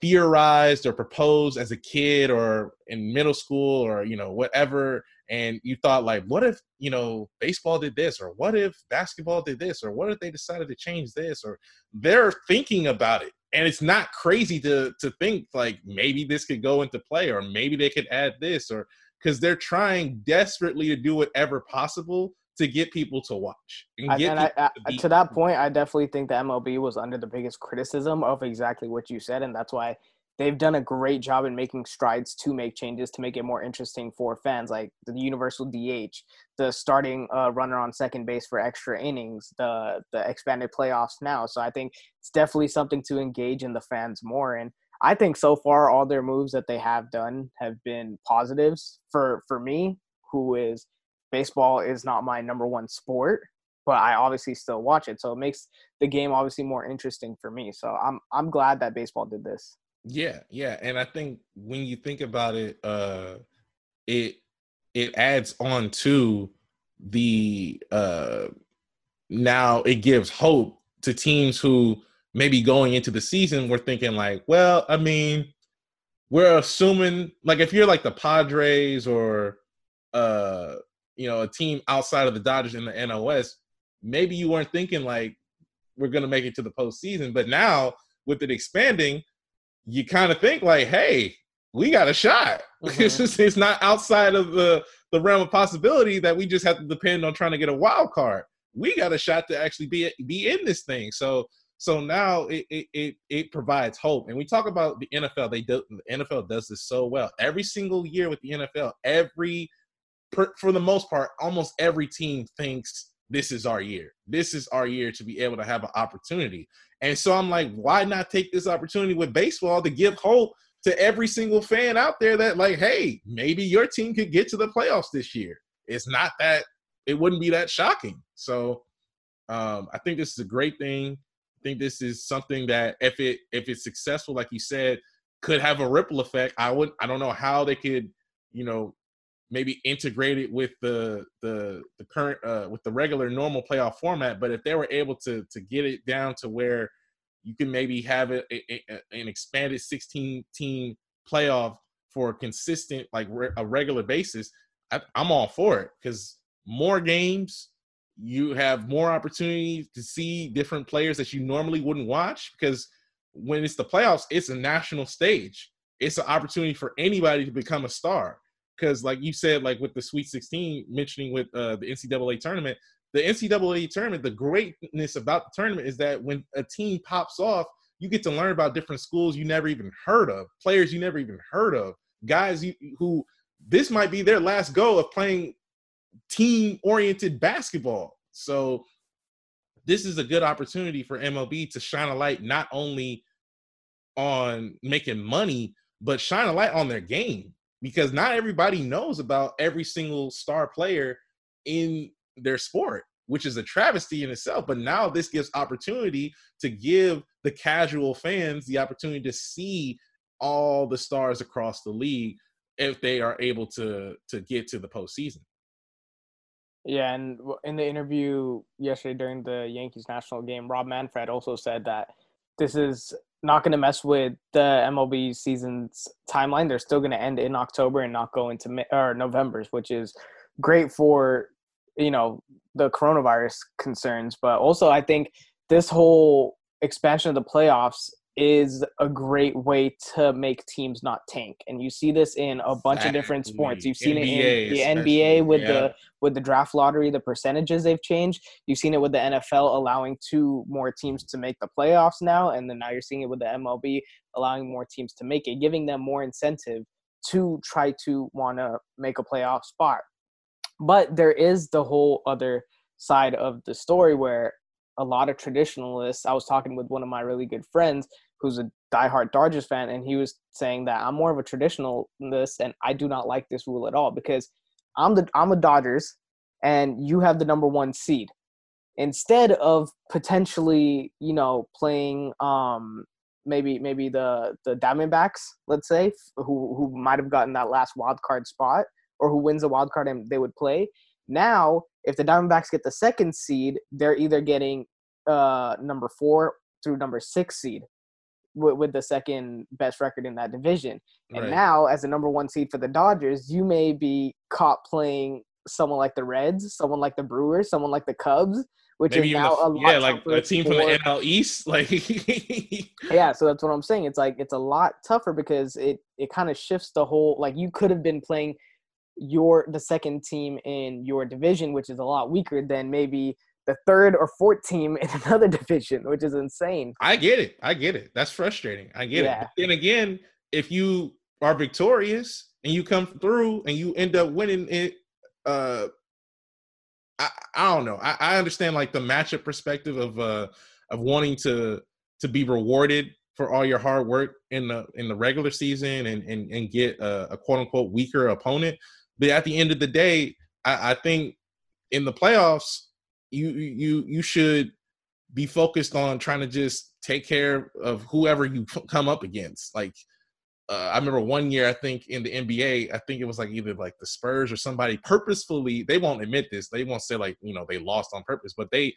theorized or proposed as a kid or in middle school or you know whatever and you thought like what if you know baseball did this or what if basketball did this or what if they decided to change this? Or they're thinking about it and it's not crazy to to think like maybe this could go into play or maybe they could add this or because they're trying desperately to do whatever possible to get people to watch. And, and I, I, to, to that point, I definitely think the MLB was under the biggest criticism of exactly what you said, and that's why they've done a great job in making strides to make changes to make it more interesting for fans, like the universal DH, the starting uh, runner on second base for extra innings, the the expanded playoffs now. So I think it's definitely something to engage in the fans more. And I think so far all their moves that they have done have been positives for for me, who is baseball is not my number one sport, but I obviously still watch it. So it makes the game obviously more interesting for me. So I'm I'm glad that baseball did this. Yeah, yeah. And I think when you think about it, uh it it adds on to the uh now it gives hope to teams who maybe going into the season were thinking like, well, I mean, we're assuming like if you're like the Padres or uh you know, a team outside of the Dodgers in the NOS, maybe you weren't thinking like we're gonna make it to the postseason. But now with it expanding, you kind of think like, hey, we got a shot. (laughs) Mm-hmm. It's just it's not outside of the the realm of possibility that we just have to depend on trying to get a wild card. We got a shot to actually be be in this thing. So so now it it it, it provides hope. And we talk about the NFL. They do the NFL does this so well. Every single year with the NFL, every for the most part, almost every team thinks this is our year. This is our year to be able to have an opportunity. And so I'm like, why not take this opportunity with baseball to give hope to every single fan out there that, like, hey, maybe your team could get to the playoffs this year. It's not that it wouldn't be that shocking. So um, I think this is a great thing. I think this is something that if it if it's successful, like you said, could have a ripple effect. I would I don't know how they could, you know, maybe integrate it with the the the current uh, with the regular normal playoff format. But if they were able to to get it down to where you can maybe have a, an expanded 16 team playoff for a consistent like re- a regular basis, I, I'm all for it because more games. You have more opportunity to see different players that you normally wouldn't watch because when it's the playoffs, it's a national stage. It's an opportunity for anybody to become a star because like you said, like with the Sweet 16, mentioning with uh, the NCAA tournament, the NCAA tournament, the greatness about the tournament is that when a team pops off, you get to learn about different schools you never even heard of, players you never even heard of, guys who this might be their last go of playing team oriented basketball. So this is a good opportunity for MLB to shine a light not only on making money, but shine a light on their game because not everybody knows about every single star player in their sport, which is a travesty in itself. But now this gives opportunity to give the casual fans the opportunity to see all the stars across the league if they are able to to get to the postseason. Yeah, and in the interview yesterday during the Yankees national game, Rob Manfred also said that this is not going to mess with the MLB season's timeline. They're still going to end in October and not go into May, or November's, which is great for you know the coronavirus concerns. But also, I think this whole expansion of the playoffs is a great way to make teams not tank. And you see this in a bunch exactly. of different sports. You've seen NBA it in the NBA with yeah. the with the draft lottery, the percentages they've changed. You've seen it with the NFL allowing two more teams to make the playoffs now, and then now you're seeing it with the MLB allowing more teams to make it, giving them more incentive to try to want to make a playoff spot. But there is the whole other side of the story where a lot of traditionalists, I was talking with one of my really good friends who's a diehard Dodgers fan, and he was saying that I'm more of a traditionalist, and I do not like this rule at all because I'm the I'm a Dodgers, and you have the number one seed. Instead of potentially, you know, playing um maybe maybe the the Diamondbacks, let's say, who who might have gotten that last wild card spot, or who wins the wild card and they would play. Now, if the Diamondbacks get the second seed, they're either getting uh number four through number six seed with, with the second best record in that division. And right. now, as the number one seed for the Dodgers, you may be caught playing someone like the Reds, someone like the Brewers, someone like the Cubs, which Maybe is now the, a lot yeah, like a team for, from the NL East, (laughs) like yeah. So that's what I'm saying. It's like it's a lot tougher because it it kind of shifts the whole. Like you could have been playing your the second team in your division, which is a lot weaker than maybe the third or fourth team in (laughs) another division, which is insane. I get it. I get it. That's frustrating. I get yeah. it. But then again, if you are victorious and you come through and you end up winning it, uh, I, I don't know. I, I understand like the matchup perspective of uh of wanting to to be rewarded for all your hard work in the in the regular season and and, and get a, a quote unquote weaker opponent. But at the end of the day, I, I think in the playoffs, you you you should be focused on trying to just take care of whoever you come up against. Like uh, I remember one year, I think in the NBA, I think it was like either like the Spurs or somebody purposefully. They won't admit this. They won't say like you know they lost on purpose, but they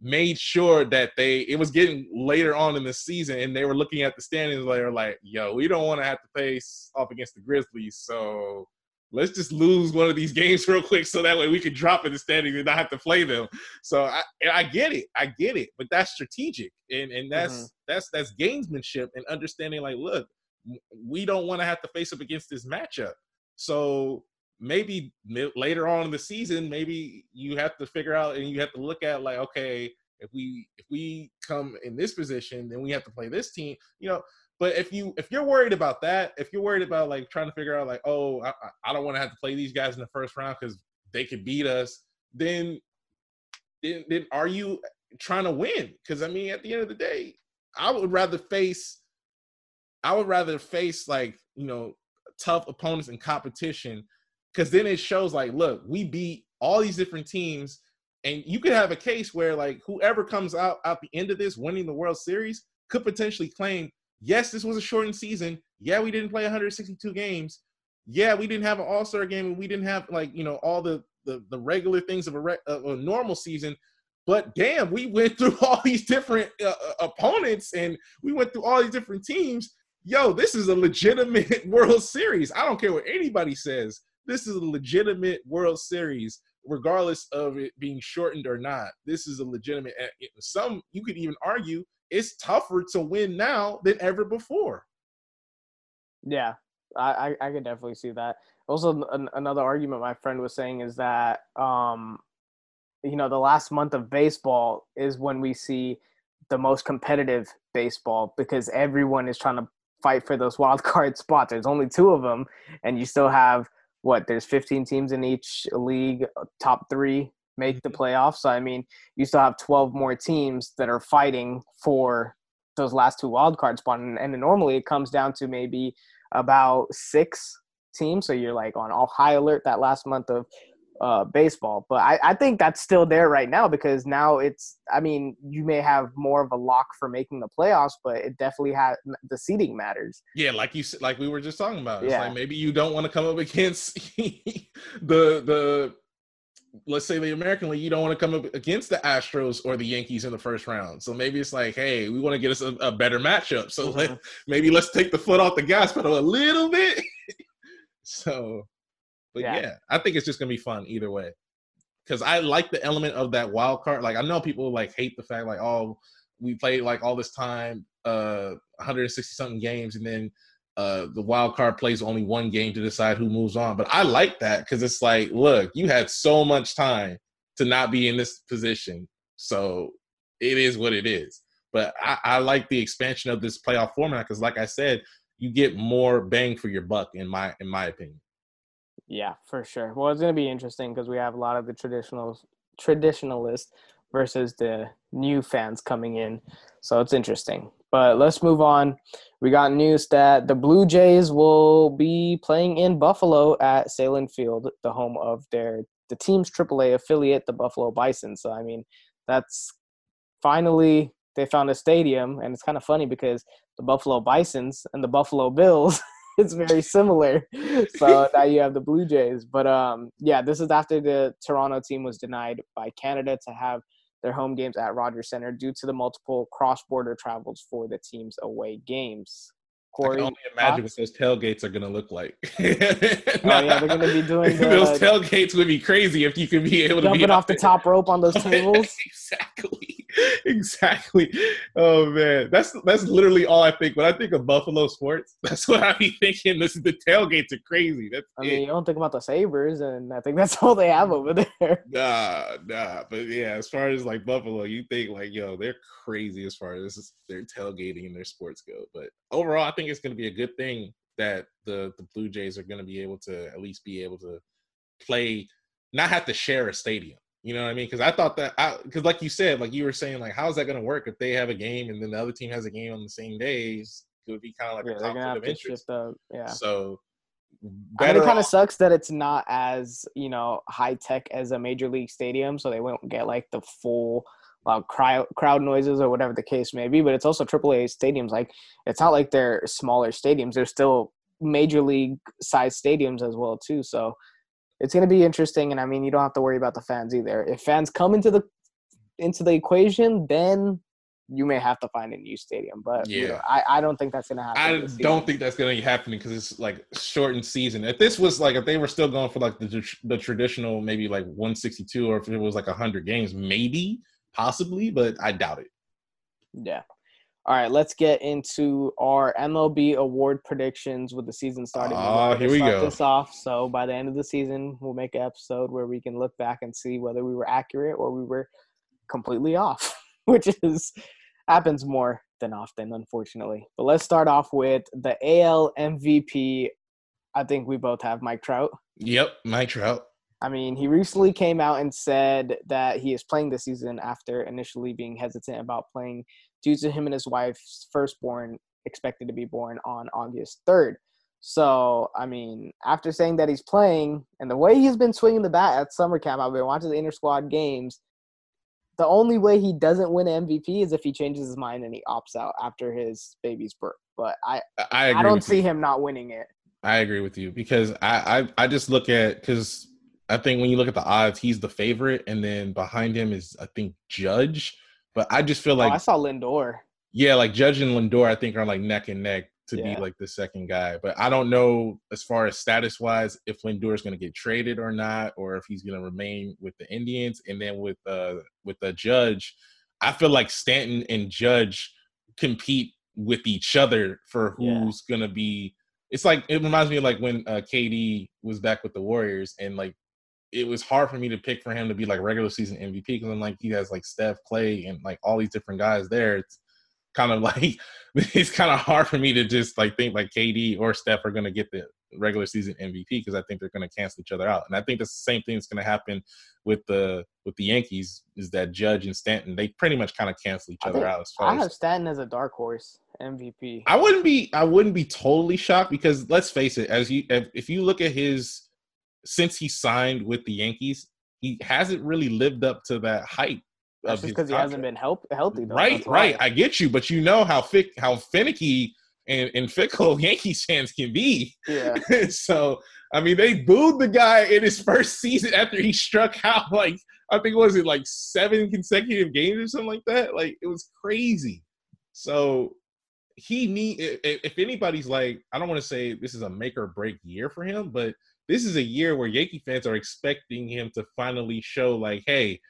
made sure that they it was getting later on in the season and they were looking at the standings. They were like, "Yo, we don't want to have to face off against the Grizzlies, so let's just lose one of these games (laughs) real quick so that way we can drop in the standings and not have to play them. So I, I get it, I get it, but that's strategic and and that's mm-hmm. that's that's gamesmanship and understanding. Like, look, we don't want to have to face up against this matchup. So maybe later on in the season, maybe you have to figure out and you have to look at like, okay, if we if we come in this position, then we have to play this team. You know, but if you if you're worried about that, if you're worried about like trying to figure out like, oh, I, I don't want to have to play these guys in the first round because they could beat us, then, then then are you trying to win? Because I mean, at the end of the day, I would rather face, I would rather face like you know tough opponents in competition, because then it shows like, look, we beat all these different teams, and you could have a case where like whoever comes out at the end of this winning the World Series could potentially claim yes, this was a shortened season. Yeah, we didn't play 162 games. Yeah, we didn't have an All Star game, and we didn't have like you know all the the, the regular things of a, re- of a normal season. But damn, we went (laughs) through all these different uh, uh, opponents, and we went through all these different teams. Yo, this is a legitimate (laughs) World Series. I don't care what anybody says. This is a legitimate World Series, regardless of it being shortened or not. This is a legitimate. Some you could even argue it's tougher to win now than ever before. Yeah, I, I, I could definitely see that. Also, an, another argument my friend was saying is that, um, you know, the last month of baseball is when we see the most competitive baseball because everyone is trying to fight for those (laughs) wild card spots. There's only two of them, and you still have what? There's 15 teams in each league, top three make the Mm-hmm. playoffs. So I mean, you still have 12 more teams that are fighting for those last two wild card spots, and, and normally it comes down to maybe about six teams. So you're like on all high alert that last month of uh, baseball. But I, I think that's still there right now because now it's. I mean, you may have more of a lock for making the playoffs, but it definitely has the seeding matters. Yeah, like you said, like we were just talking about. It's Yeah. like maybe you don't want to come up against (laughs) the the let's say the American League, you don't want to come up against the Astros or the Yankees in the first round. So maybe it's like, hey, we want to get us a, a better matchup. So let, Mhm. maybe let's take the foot off the gas pedal a little bit. (laughs) so, but Yeah. yeah. I think it's just gonna be fun either way. Because I like the element of that wild card. Like I know people like hate the fact like, oh, we played like all this time, uh, 160 something games, and then uh the wild card plays only one game to decide who moves on. But I like that because it's like, look, you had so much time to not be in this position. So it is what it is. But I, I like the expansion of this playoff format because, like I said, you get more bang for your buck in my in my opinion. Yeah, for sure. Well, it's going to be interesting because we have a lot of the traditional traditionalists versus the new fans coming in. So it's interesting. But let's move on. We got news that the Blue Jays will be playing in Buffalo at Sahlen Field, the home of their the team's AAA affiliate, the Buffalo Bison. So I mean, that's finally they found a stadium, and it's kind of funny because the Buffalo Bisons and the Buffalo Bills (laughs) it's very similar. (laughs) So now you have the Blue Jays. But um, yeah, this is after the Toronto team was denied by Canada to have their home games at Rogers Center due to the multiple cross-border travels for the team's away games. I can Corey, only imagine thoughts? what those tailgates are going to look like. (laughs) oh yeah, they're gonna be doing (laughs) the- those tailgates would be crazy if you could be able to be jumping off the top rope on those (laughs) tables. exactly, (laughs) exactly. Oh man, that's that's literally all I think. When I think of Buffalo sports, (laughs) that's what I be thinking. This the tailgates are crazy. That's I it. mean, you don't think about the Sabres, and I think that's (laughs) all they have mm. over there. Nah, nah. But yeah, as far as like Buffalo, you think like, yo, they're crazy as far as their tailgating and their sports go. But overall, I think it's going to be a good thing that the the Blue Jays are going to be able to at least be able to play, not have to share a stadium. You know what I mean? Because I thought that, because like you said, like you were saying, like how's that going to work if they have a game and then the other team has a game on the same days? It would be kind of like yeah, a conflict of interest. Yeah. So I mean, it kind of sucks that it's not as you know high tech as a major league stadium, so they won't get like the full uh, loud crowd crowd noises or whatever the case may be. But it's also AAA stadiums. Like it's not like they're smaller stadiums; they're still major league size stadiums as well too. So it's going to be interesting. And I mean, you don't have to worry about the fans either. If fans come into the into the equation, then you may have to find a new stadium. But you know, Yeah. I, I don't think that's going to happen. I don't think that's going to be happening because it's like shortened season. If this was like if they were still going for like the the traditional maybe like 162 or if it was like 100 games, maybe possibly, but I doubt it. Yeah. All right, let's get into our MLB award predictions with the season starting. Oh, here we start go. This off. So by the end of the season, we'll make an episode where we can look back and see whether we were accurate or we were completely off, (laughs) which is happens more than often, unfortunately. But let's start off with the AL MVP. I think we both have Mike Trout. Yep, Mike Trout. I mean, he recently came out and said that he is playing this season after initially being hesitant about playing due to him and his wife's firstborn expected to be born on August 3rd. So, I mean, after saying that he's playing and the way he's been swinging the bat at summer camp, I've been watching the inter squad games. The only way he doesn't win MVP is if he changes his mind and he opts out after his baby's birth. But I, I, I agree. I don't see you. him not winning it. I agree with you because I I, I just look at because I think when you look at the odds, he's the favorite, and then behind him is I think Judge. But I just feel oh, I saw Lindor. yeah, like Judge and Lindor, I think are like neck and neck to Yeah. be like the second guy. But I don't know as far as status wise if Lindor is going to get traded or not, or if he's going to remain with the Indians. And then with uh with the Judge, I feel like Stanton and Judge compete with each other for Yeah. who's going to be. It's like it reminds me of like when uh, KD was back with the Warriors, and like it was hard for me to pick for him to be like regular season MVP because I'm like he has like Steph, Clay, and like all these different guys there. It's, kind of (laughs) like it's kind of hard for me to just like think like KD or Steph are going to get the regular season MVP because I think they're going to cancel each other out. And I think the same thing is going to happen with the with the Yankees is that Judge and Stanton they pretty much kind of cancel each other out. As far I have Stanton as a dark horse MVP. I wouldn't be I wouldn't be totally shocked because let's face it, as you if, if you look at his since he signed with the Yankees, he hasn't really lived up to that hype. That's just because he hasn't been help, healthy. Though. Right, right. I get you, but you know how fick, how finicky and, and fickle (laughs) Yankees fans can be. Yeah. (laughs) so I mean, they booed the guy in his first season after he struck out like I think was it like seven consecutive games or something like that. Like it was crazy. So he need if anybody's like I don't want to say this is a make or break year for him, but this is a year where Yankee fans are expecting him to finally show like, hey,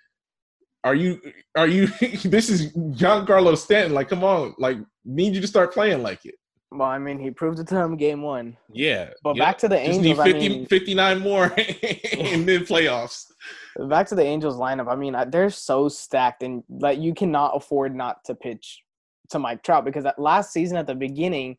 are you are you (laughs) this is Giancarlo Stanton, like come on, like need you to start playing like it. Well, I mean, he proved it to them game one. Yeah. But back to the Just Angels. Need 50, I mean, 59 more (laughs) (laughs) in the playoffs. Back to the Angels lineup. I mean, they're so stacked, and like you cannot afford not to pitch to Mike Trout because last season at the beginning,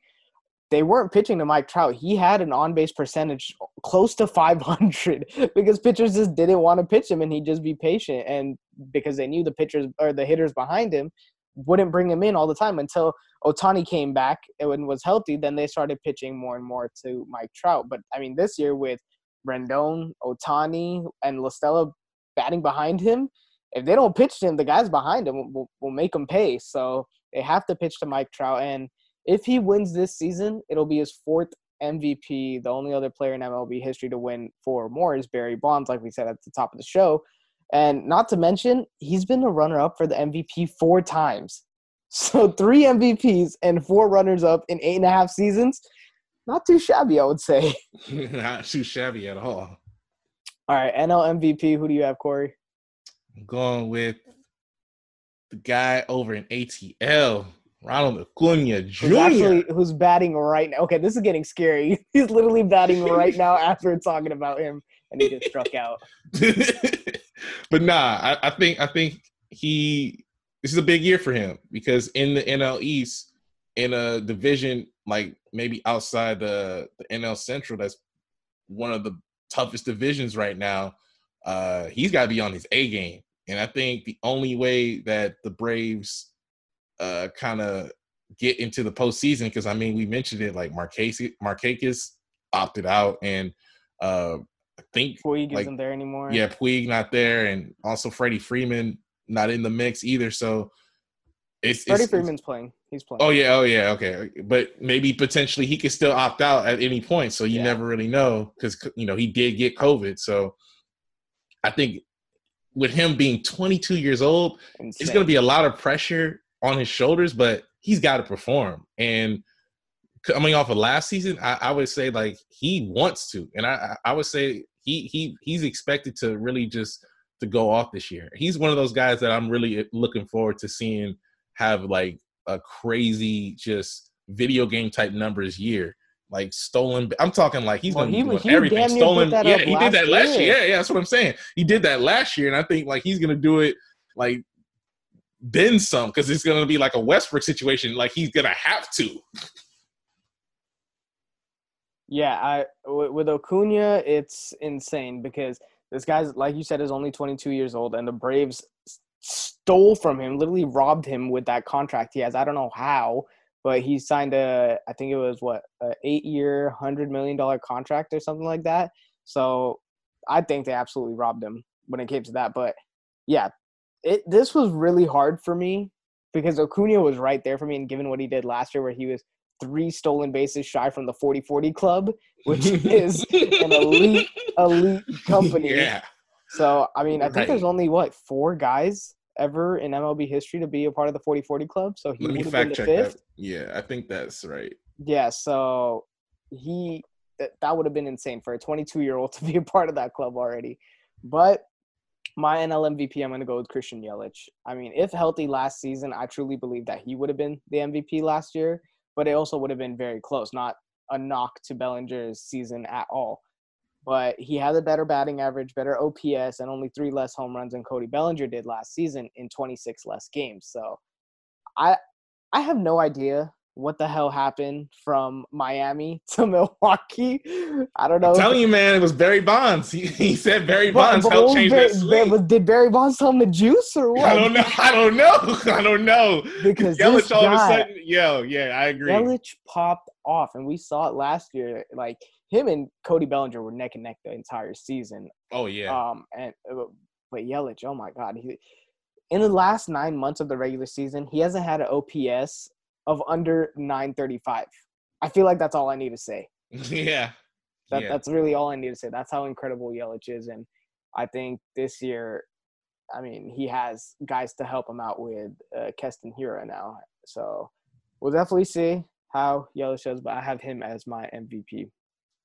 they weren't pitching to Mike Trout. He had an on base percentage close to 500 (laughs) because pitchers just didn't want to pitch him and he'd just be patient. And because they knew the pitchers or the hitters behind him wouldn't bring him in all the time until Ohtani came back and was healthy, then they started pitching more and more to Mike Trout. But I mean, this year with Rendon, Ohtani, and La Stella batting behind him, if they don't pitch him, the guys behind him will, will make him pay. So they have to pitch to Mike Trout. And if he wins this season, it'll be his fourth MVP. The only other player in MLB history to win four or more is Barry Bonds, like we said at the top of the show. And not to mention, he's been the runner up for the MVP four times. (laughs) So three MVPs and four runners up in eight and a half seasons. Not too shabby, I would say. (laughs) (laughs) not too shabby at all. All right, NL MVP. Who do you have, Corey? I'm going with the guy over in ATL, Ronald Acuna Jr. Who's, actually, who's batting right now. Okay, this is getting scary. (laughs) He's literally batting (laughs) right now after talking about him, and he just struck out. (laughs) but nah, I, I, think I think he this is a big year for him because in the NL East, in a division like maybe outside the, the NL Central, that's one of the toughest divisions right now. Uh, he's got to be on his A game, and I think the only way that the Braves uh, kind of get into the postseason because I mean we mentioned it like Markakis Markakis opted out and uh, I think Puig like, isn't there anymore. Yeah, Puig not there, and also Freddie Freeman not in the mix either. So it's Freddie it's, Freeman's it's, playing. He's playing. Oh yeah, oh yeah, okay. But maybe potentially he could still opt out at any point. So you yeah. never really know because you know he did get COVID. So I think with him being 22 years old, Insane. it's going to be a lot of pressure on his shoulders, but he's got to perform. And coming off of last season, I, I, would say like he wants to, and I I would say he he he's expected to really just to go off this year. He's one of those guys that I'm really eh, looking forward to seeing have like a crazy just video game type numbers year. Like stolen, I'm talking like he's well, gonna he, be doing everything. Stolen, yeah, he did that last year. Yeah, yeah, that's what I'm saying. He did that last year, and I think like he's gonna do it like then some because it's going to be like a Westbrook situation. Like he's going to have to. Yeah, I with Acuna, it's insane because this guy's like you said is only 22 years old, and the Braves stole from him, literally robbed him with that contract he has. I don't know how, but he signed a I think it was what a eight year, hundred million dollar contract or something like that. So I think they absolutely robbed him when it came to that. But yeah, it this was really hard for me because Acuna was right there for me, and given what he did last year, where he was three stolen bases shy from the 40-40 club, which (laughs) is an elite elite (laughs) company. Yeah. So I mean, I think right. there's only what four guys ever in MLB history to be a part of the 40-40 club. So he would have been the fifth. That. Yeah, I think that's right. Yeah, so he that, that would have been insane for a 22 year old (laughs) to be a part of that club already. But my NL MVP, I'm going to go with Christian Yelich. I mean, if healthy last season, I truly believe that he would have been the MVP last year, but it also would have been very close, not a knock to Bellinger's season at all. But he had a better batting average, better OPS, and only three less home runs than Cody Bellinger did last season in 26 less games. So I I have no idea what the hell happened from Miami (laughs) to Milwaukee. I don't know. I'm telling you, man, it was Barry Bonds. (laughs) He, he said Barry Bonds But- but helped change Barry- Did Barry Bonds tell him the juice or what? (laughs) I don't know. I don't know. I don't know. Because Yelich all of a sudden, yo, yeah, I agree. Yelich popped off, and we saw it last year. Like him and Cody Bellinger were neck and neck the entire season. Oh yeah, Um, and uh, but Yelich, oh my God, he in the last nine months of the regular season, he hasn't had an OPS of under 935. I feel like that's all I need to say. (laughs) yeah, That yeah. that's really all I need to say. That's how incredible Yelich is, and I think this year, I mean, he has guys to help him out with uh, Keston Hiura now. So we'll definitely see how Yelich does, but I have him as my MVP.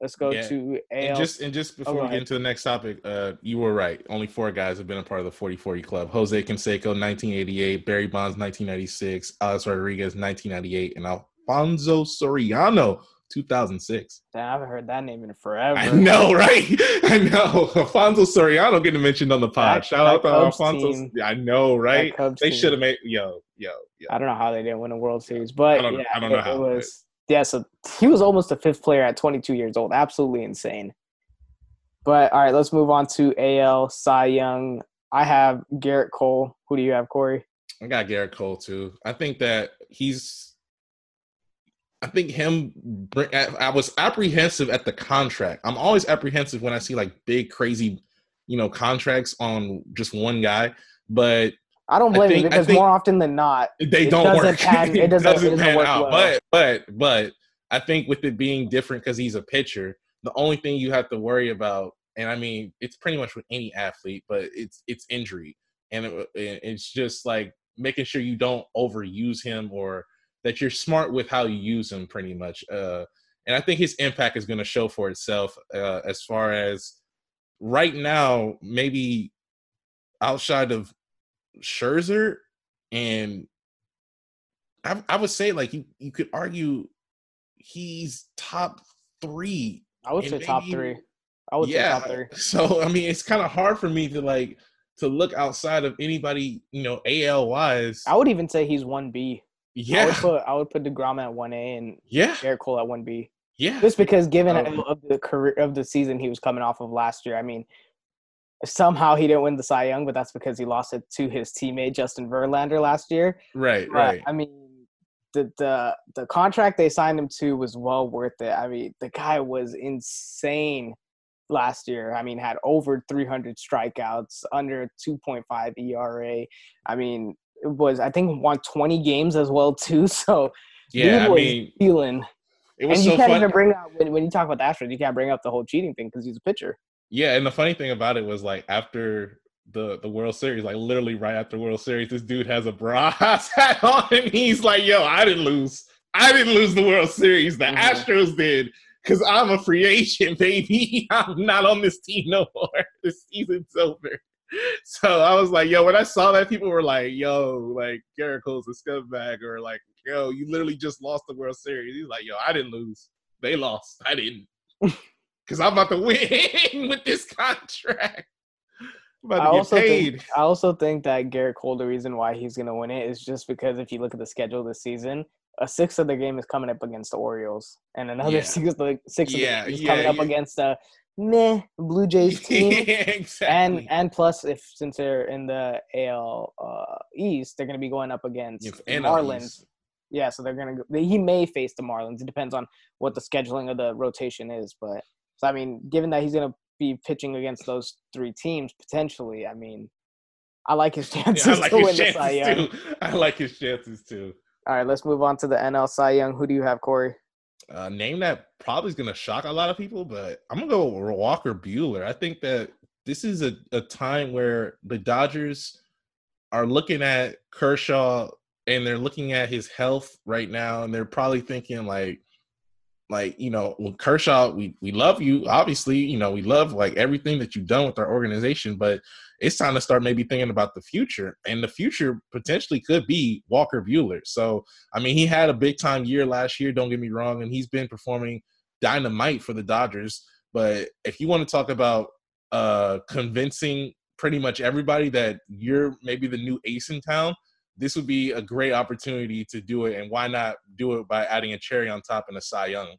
Let's go Yeah. to AL. And just and just before go we get into the next topic, uh, you were right. Only four guys have been a part of the 40-40 club. Jose Canseco, 1988, Barry Bonds, 1996, Alex Rodriguez, 1998, and Alfonso Soriano, 2006. Damn, I haven't heard that name in forever. I know, (laughs) right? I know. Alfonso Soriano getting mentioned on the pod. That- Shout out to Cubs Alfonso. team- I know, right? They should have made yo, yo, yo. I don't know how they didn't win a World Series, but I don't- yeah, I don't know it, how, it was. Yeah, so he was almost a fifth player at 22 years old. Absolutely insane. But all right, let's move on to AL Cy Young. I have Gerrit Cole. Who do you have, Corey? I got Gerrit Cole too. I think that he's. I think him. bring- I I was apprehensive at the contract. I'm always apprehensive when I see like big, crazy, you know, contracts on just one guy. But I don't I blame think- you because more often than not, they It don't doesn't work. pan- (laughs) it doesn't- it doesn't work well. But but but I think with it being different because he's a pitcher, the only thing you have to worry about, and I mean it's pretty much with any athlete, but it's it's injury, and it, it's just like making sure you don't overuse him or that you're smart with how you use him, pretty much. Uh, and I think his impact is going to show for itself uh, as far as right now, maybe outside of Scherzer and I, I would say like you you could argue he's top three. I would say top three. I would say Yeah. top three. (laughs) So I mean, it's kind of hard for me to like to look outside of anybody, you know, AL wise. I would even say he's one B. I would Yeah, put I would put Degrom at one A and yeah, Gerrit Cole at one B. yeah. Just because, given Oh. of the career of the season he was coming off of last year, I mean, somehow he didn't win the Cy Young, but that's because he lost it to his teammate Justin Verlander last year. Right, But, right. I mean, the the the contract they signed him to was well worth it. I mean, the guy was insane last year. I mean, had over 300 strikeouts, under 2.5 ERA. I mean, it was I think won 20 games as well too. (laughs) So Yeah, I was mean, feeling. it was And you so can't fun. even bring up when, when you talk about the Astros, you can't bring up the whole cheating thing because he's a pitcher. Yeah, and the funny thing about it was like after the the World Series, like literally right after World Series, this dude has a Boras (laughs) hat on, and he's like, "Yo, I didn't lose. I didn't lose the World Series. The Mhm. Astros did." Cause I'm a free agent, baby. (laughs) I'm not on this team no more. (laughs) The season's over. So I was like, yo, when I saw that, people were like, yo, like Gerrit Cole's a scumbag, or like, yo, you literally just lost the World Series. He's like, yo, I didn't lose. They lost. I didn't. Cause I'm about to (laughs) win with this contract. I'm about to get also paid. think I also think that Gerrit Cole, the reason why he's gonna win it is just because if you look at the schedule this season, a sixth of the game is coming up against the Orioles, and another Yeah. (laughs) six of the six of Yeah, the game is yeah, coming up against a meh Blue Jays (laughs) team. exactly. And and plus, if since they're in the AL uh, East, they're going to be going up against the Marlins. East. Yeah, so they're going to. He may face the Marlins. It depends on what the scheduling of the rotation is. But so I mean, given that he's going to be pitching against those three teams potentially, I mean, I like his chances (laughs) Yeah, I like to win the Cy Young. too. (laughs) I like his chances too. All right, let's move on to the NL Cy Young. Who do you have, Corey? A name that probably is going to shock a lot of people, but I'm going to go with Walker Buehler. I think that this is a, a time where the Dodgers are looking at Kershaw and they're looking at his health right now, and they're probably thinking like, like you know, well, Kershaw, we we love you, obviously, you know, we love like everything that you've done with our organization, but it's time to start maybe thinking about the future, and the future potentially could be Walker Buehler. So I mean, he had a big time year last year. Don't get me wrong, and he's been performing dynamite for the Dodgers. But if you want to talk about uh convincing pretty much everybody that you're maybe the new ace in town, this would be a great opportunity to do it. And why not do it by adding a cherry on top and a Cy Young?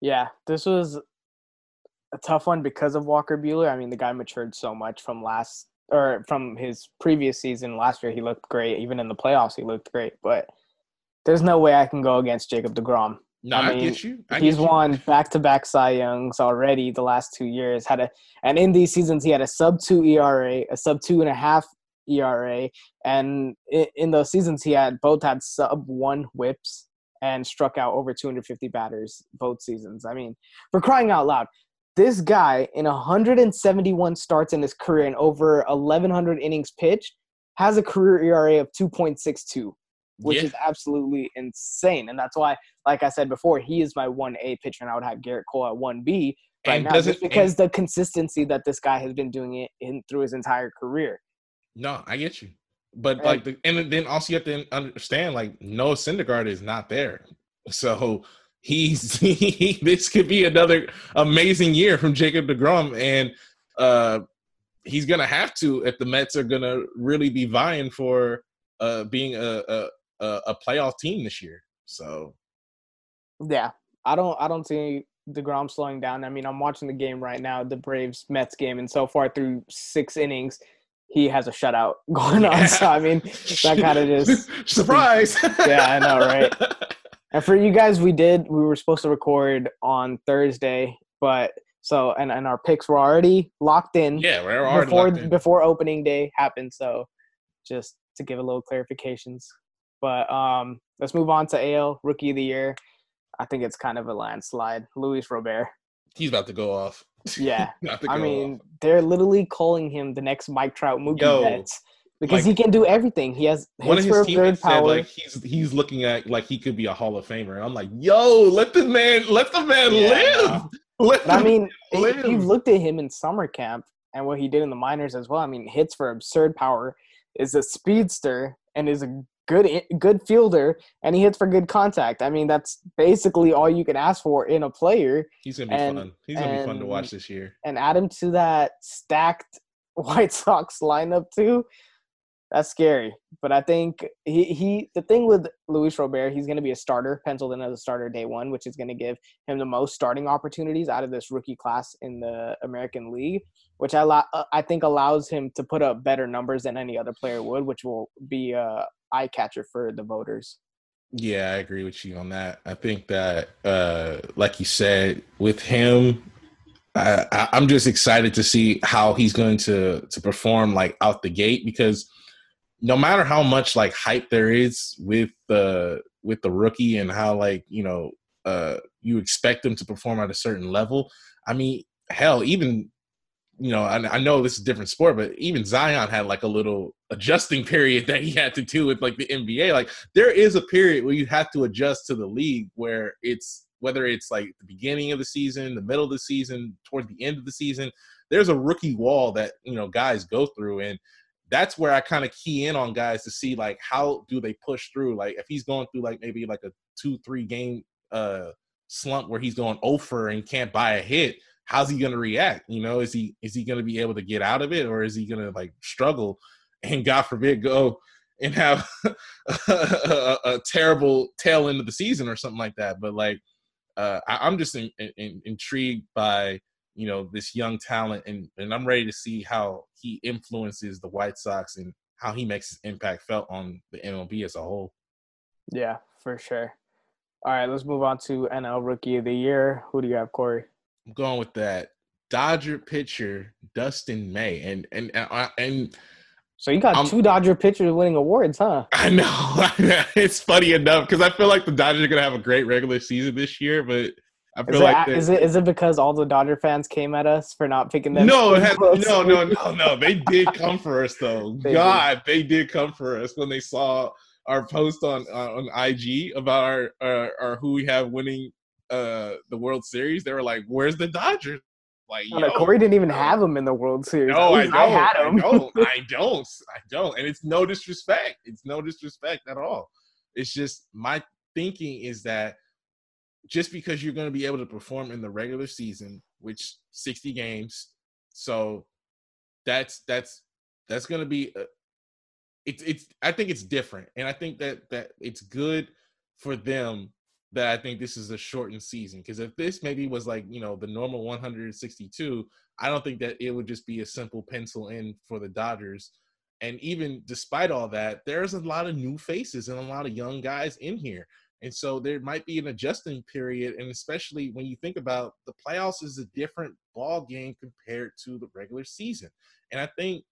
Yeah, this was a tough one because of Walker Buehler. I mean, the guy matured so much from last or from his previous season. Last year, he looked great. Even in the playoffs, he looked great. But there's no way I can go against Jacob Degrom. No, I, mean, I get you. I he's get you. won back-to-back Cy Youngs already the last two years. Had a and in these seasons he had a sub two ERA, a sub two and a half ERA, and in, those seasons he had both had sub one WHIPs and struck out over 250 batters both seasons. I mean, for crying out loud, this guy in 171 starts in his career and over 1100 innings pitched has a career ERA of 2.62 which yeah. is absolutely insane. And that's why, like I said before, he is my one A pitcher, and I would have Gerrit Cole at one B right and now, just because the consistency that this guy has been doing it in through his entire career. No, I get you, but like, the, and then also you have to understand, like, Noah Syndergaard is not there, so he's (laughs) he, this could be another amazing year from Jacob Degrom, and uh, he's gonna have to if the Mets are gonna really be vying for uh, being a, a, a, a playoff team this year. So, yeah, I don't I don't see Degrom slowing down. I mean, I'm watching the game right now, the Braves Mets game, and so far through six innings, he has a shutout (laughs) going on. So I mean, that kind of just (laughs) surprise. (laughs) yeah, I know, right? And for you guys, we did. We were supposed to record on Thursday, but so and and our picks were already locked in. Yeah, we're already before locked in. before opening day happened. So just to give a little clarifications. But um, let's move on to AL Rookie of the Year. I think it's kind of a landslide. Luis Robert. He's about to go off. Yeah, (laughs) I mean, off. they're literally calling him the next Mike Trout, Mookie Yo, Betts, because like, he can do everything. He has one of his teammates said like he's he's looking at like he could be a Hall of Famer. I'm like, yo, let the man let the man yeah, live. (laughs) Let I mean, live. if you've looked at him in summer camp and what he did in the minors as well. I mean, hits for absurd power, is a speedster, and is a good good fielder and he hits for good contact. I mean, that's basically all you can ask for in a player. He's gonna be and, fun. He's gonna be fun to watch this year. And add him to that stacked (laughs) White Sox lineup too. That's scary. But I think he, he the thing with Luis Robert, he's going to be a starter, penciled in as a starter day one, which is going to give him the most starting opportunities out of this rookie class in the American League, which I, uh, I think allows him to put up better numbers than any other player would, which will be a eye catcher for the voters. Yeah, I agree with you on that. I think that, uh, like you said, with him, I, I'm just excited to see how he's going to to perform like out the gate because no matter how much like hype there is with the with the rookie and how like you know uh you expect them to perform at a certain level i mean hell even you know I, I know this is a different sport but even zion had like a little adjusting period that he had to do with like the nba like there is a period where you have to adjust to the league where it's whether it's like the beginning of the season the middle of the season towards the end of the season there's a rookie wall that you know guys go through and that's where I kind of key in on guys to see like how do they push through. Like if he's going through like maybe like a two three game uh slump where he's going over and can't buy a hit, how's he gonna react? You know, is he is he gonna be able to get out of it or is he gonna like struggle and God forbid go and have (laughs) a, a, a, terrible tail end of the season or something like that. But like uh, I, am just in, in, intrigued by you know this young talent and and I'm ready to see how he influences the White Sox and how he makes his impact felt on the MLB as a whole. Yeah, for sure. All right, let's move on to NL Rookie of the Year. Who do you have, Cory? I'm going with that Dodger pitcher Dustin May, and and and. Uh, and so you got two Dodger pitchers winning awards, huh? (laughs) I know. (laughs) it's funny enough because I feel like the Dodgers are gonna have a great regular season this year, but I feel is like it, is it is it because all the Dodger fans came at us for not picking them? No, it (laughs) has, no, no, no, no. They did come for us though. they God, did. they did come for us when they saw our post on uh, on IG about our, our, our who we have winning uh the World Series. They were like, "Where's the Dodgers?" Like, no, Cory didn't even have them in the World Series. No, I, don't, I had them. I don't. I (laughs) don't. I don't. And it's no disrespect. It's no disrespect at all. It's just my thinking is that just because you're going to be able to perform in the regular season, which 60 games, so that's that's that's going to be a, it's it's I think it's different, and I think that that it's good for them that I think this is a shortened season. Because if this maybe was like you know the normal 162, I don't think that it would just be a simple pencil in for the Dodgers. And even despite all that, there's a lot of new faces and a lot of young guys in here. And so there might be an adjusting period, and especially when you think about the playoffs is a different ball game compared to the regular season. And I think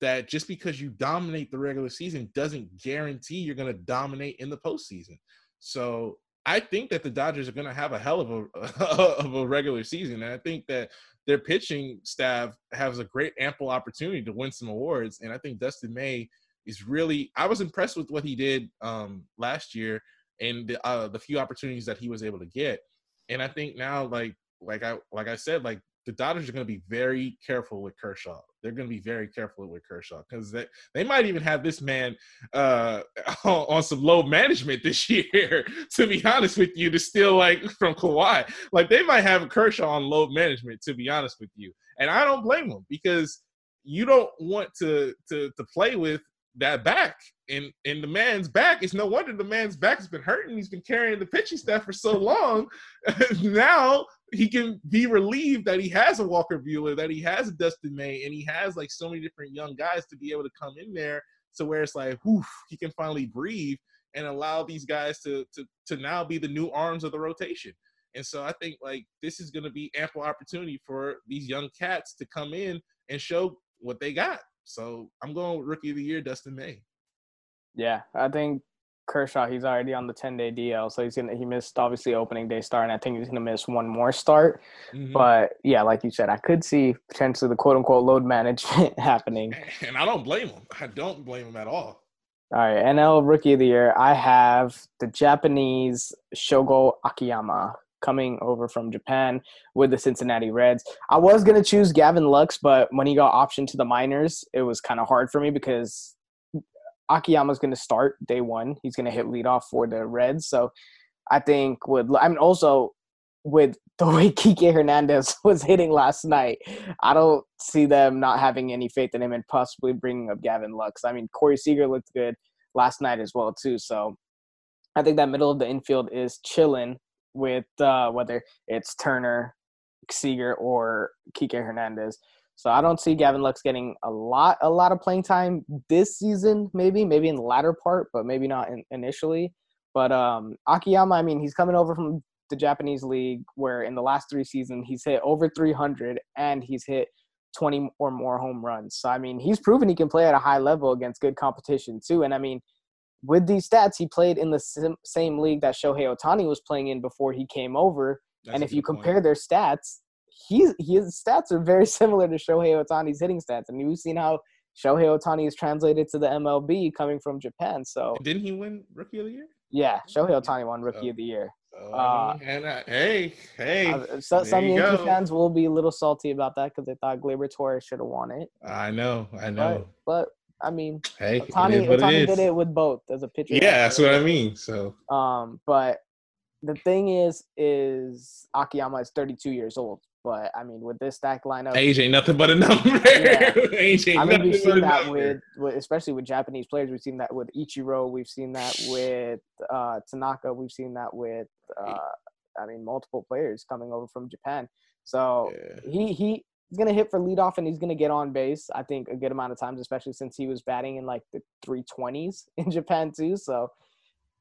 that just because you dominate the regular season doesn't guarantee you're going to dominate in the postseason. So I think that the Dodgers are going to have a hell of a (laughs) of a regular season, and I think that their pitching staff has a great ample opportunity to win some awards. And I think Dustin May is really I was impressed with what he did um, last year and the, uh, the few opportunities that he was able to get. And I think now, like like I like I said, like the Dodgers are going to be very careful with Kershaw. They're going to be very careful with Kershaw because they, they might even have this man uh, (laughs) on, some low management this (laughs) year. to be honest with you, to steal like from Kawhi, like they might have Kershaw on low management. To be honest with you, and I don't blame them because you don't want to to to play with that back. And and the man's back, it's no wonder the man's back has been hurting. He's been carrying the pitching staff for so long. (laughs) now he can be relieved that he has a Walker Buehler, that he has a Dustin May, and he has like so many different young guys to be able to come in there to where it's like, whew, he can finally breathe and allow these guys to to to now be the new arms of the rotation. And so I think like this is going to be ample opportunity for these young cats to come in and show what they got. So I'm going with rookie of the year, Dustin May. Yeah, I think Kershaw, he's already on the 10 day DL. So he's going to, he missed obviously opening day start, and I think he's going to miss one more start. Mm-hmm. But yeah, like you said, I could see potentially the quote unquote load management (laughs) happening. And I don't blame him. I don't blame him at all. All right, NL Rookie of the Year. I have the Japanese Shogo Akiyama coming over from Japan with the Cincinnati Reds. I was going to choose Gavin Lux, but when he got optioned to the minors, it was kind of hard for me because Akiyama's going to start day one. He's going to hit leadoff for the Reds. So I think with, I mean, also with (laughs) the way Kike Hernandez (laughs) was hitting last night, I don't see them not having any faith in him and possibly bringing up Gavin Lux. I mean, Corey Seager looked good last night as well too. So I think that middle of the infield is chilling with uh, whether it's Turner, Seager, or Kike Hernandez. So I don't see Gavin Lux getting a lot, a lot of playing time this season. Maybe, maybe in the latter part, but maybe not in, initially. But um, Akiyama, I mean, he's coming over from the Japanese league, where in the last three seasons he's hit over 300 and he's hit 20 or more home runs. So I mean, he's proven he can play at a high level against good competition too. And I mean, with these stats, he played in the same league that Shohei Ohtani was playing in before he came over. That's and if you compare point. their stats, he's his stats are very (laughs) similar to Shohei Ohtani's hitting stats. And we've seen how Shohei Ohtani is translated to the MLB coming from Japan. So didn't he win Rookie of the Year? Yeah, Shohei Ohtani won Rookie oh. of the Year. Uh, and uh, hey, hey, uh, so, some Yankee go. fans will be a little salty about that because they thought Gleyber Torres should have won it. I know, I know. But, but I mean, hey, Ohtani, Ohtani it did it with both as a pitcher. Yeah, that's what I mean. So, um, but the thing is, is Akiyama is 32 years old. But I mean, with this stack lineup, age ain't nothing but a number. Yeah. (laughs) age ain't I mean, we've seen that with, with, especially with Japanese players. We've seen that with Ichiro. We've seen that with uh, Tanaka. We've seen that with, uh, I mean, multiple players coming over from Japan. So yeah. he he he's gonna hit for leadoff and he's gonna get on base. I think a good amount of times, especially since he was batting in like the 320s in Japan too. So